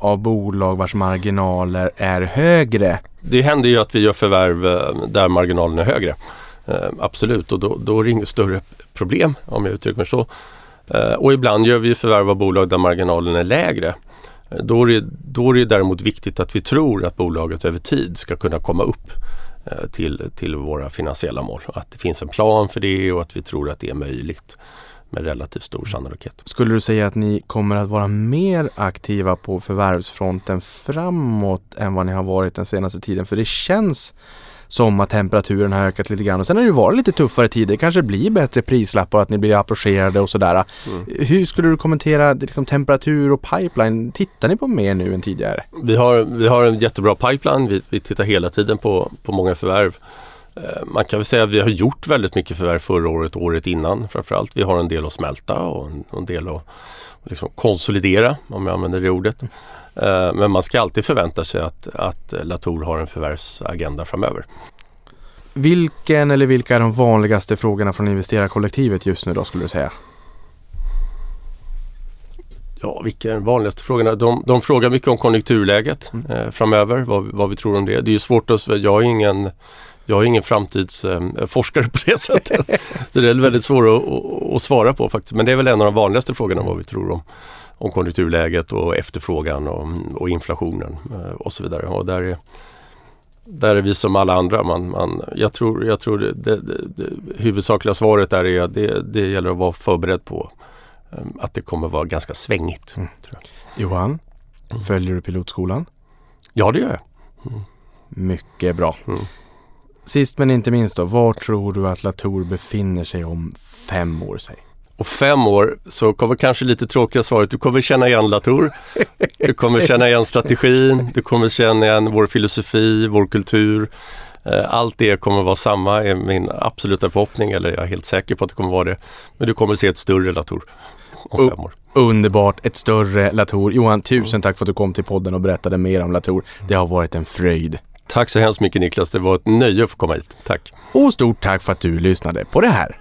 [SPEAKER 3] av bolag vars marginaler är högre?
[SPEAKER 4] Det händer ju att vi gör förvärv eh, där marginalen är högre. Eh, absolut, och då, då är det inget större problem om jag uttrycker mig så. Eh, och ibland gör vi förvärv av bolag där marginalen är lägre. Eh, då är, det, då är det däremot viktigt att vi tror att bolaget över tid ska kunna komma upp till, till våra finansiella mål. Att det finns en plan för det och att vi tror att det är möjligt med relativt stor sannolikhet.
[SPEAKER 3] Skulle du säga att ni kommer att vara mer aktiva på förvärvsfronten framåt än vad ni har varit den senaste tiden? För det känns som att temperaturen har ökat lite grann. Och sen har det ju varit lite tuffare tider. Det kanske blir bättre prislappar att ni blir approcherade och sådär. Mm. Hur skulle du kommentera liksom, temperatur och pipeline? Tittar ni på mer nu än tidigare?
[SPEAKER 4] Vi har, vi har en jättebra pipeline. Vi, vi tittar hela tiden på, på många förvärv. Eh, man kan väl säga att vi har gjort väldigt mycket förvärv förra året och året innan framförallt. Vi har en del att smälta och en, en del att liksom konsolidera om jag använder det ordet. Eh, men man ska alltid förvänta sig att, att Latour har en förvärvsagenda framöver.
[SPEAKER 3] Vilken eller vilka är de vanligaste frågorna från investerarkollektivet just nu då skulle du säga?
[SPEAKER 4] Ja, vilka är de vanligaste frågorna? De, de frågar mycket om konjunkturläget mm. eh, framöver, vad, vad, vi tror om det. Det är svårt att, jag är ingen jag är ingen framtidsforskare eh, på det sättet. så det är väldigt svårt att, att, att, svara på faktiskt. Men det är väl en av de vanligaste frågorna vad vi tror om om konjunkturläget och efterfrågan och, och inflationen eh, och så vidare. Och där är, där är vi som alla andra. Man, man, jag tror, jag tror det, det, det, det huvudsakliga svaret där är att det, det gäller att vara förberedd på eh, att det kommer vara ganska svängigt. Mm.
[SPEAKER 3] Johan, mm. följer du pilotskolan?
[SPEAKER 4] Ja, det gör jag. Mm.
[SPEAKER 3] Mycket bra. Mm. Sist men inte minst då, var tror du att Latour befinner sig om fem år? Säg?
[SPEAKER 4] Och fem år så kommer kanske lite tråkiga svaret, du kommer känna igen Latour. Du kommer känna igen strategin, du kommer känna igen vår filosofi, vår kultur. Eh, allt det kommer vara samma är min absoluta förhoppning, eller jag är helt säker på att det kommer vara det. Men du kommer se ett större Latour om fem år.
[SPEAKER 3] Underbart, ett större Latour. Johan, tusen tack för att du kom till podden och berättade mer om Latour. Det har varit en fröjd.
[SPEAKER 4] Tack så hemskt mycket Niklas, det var ett nöje att få komma hit. Tack!
[SPEAKER 3] Och stort tack för att du lyssnade på det här.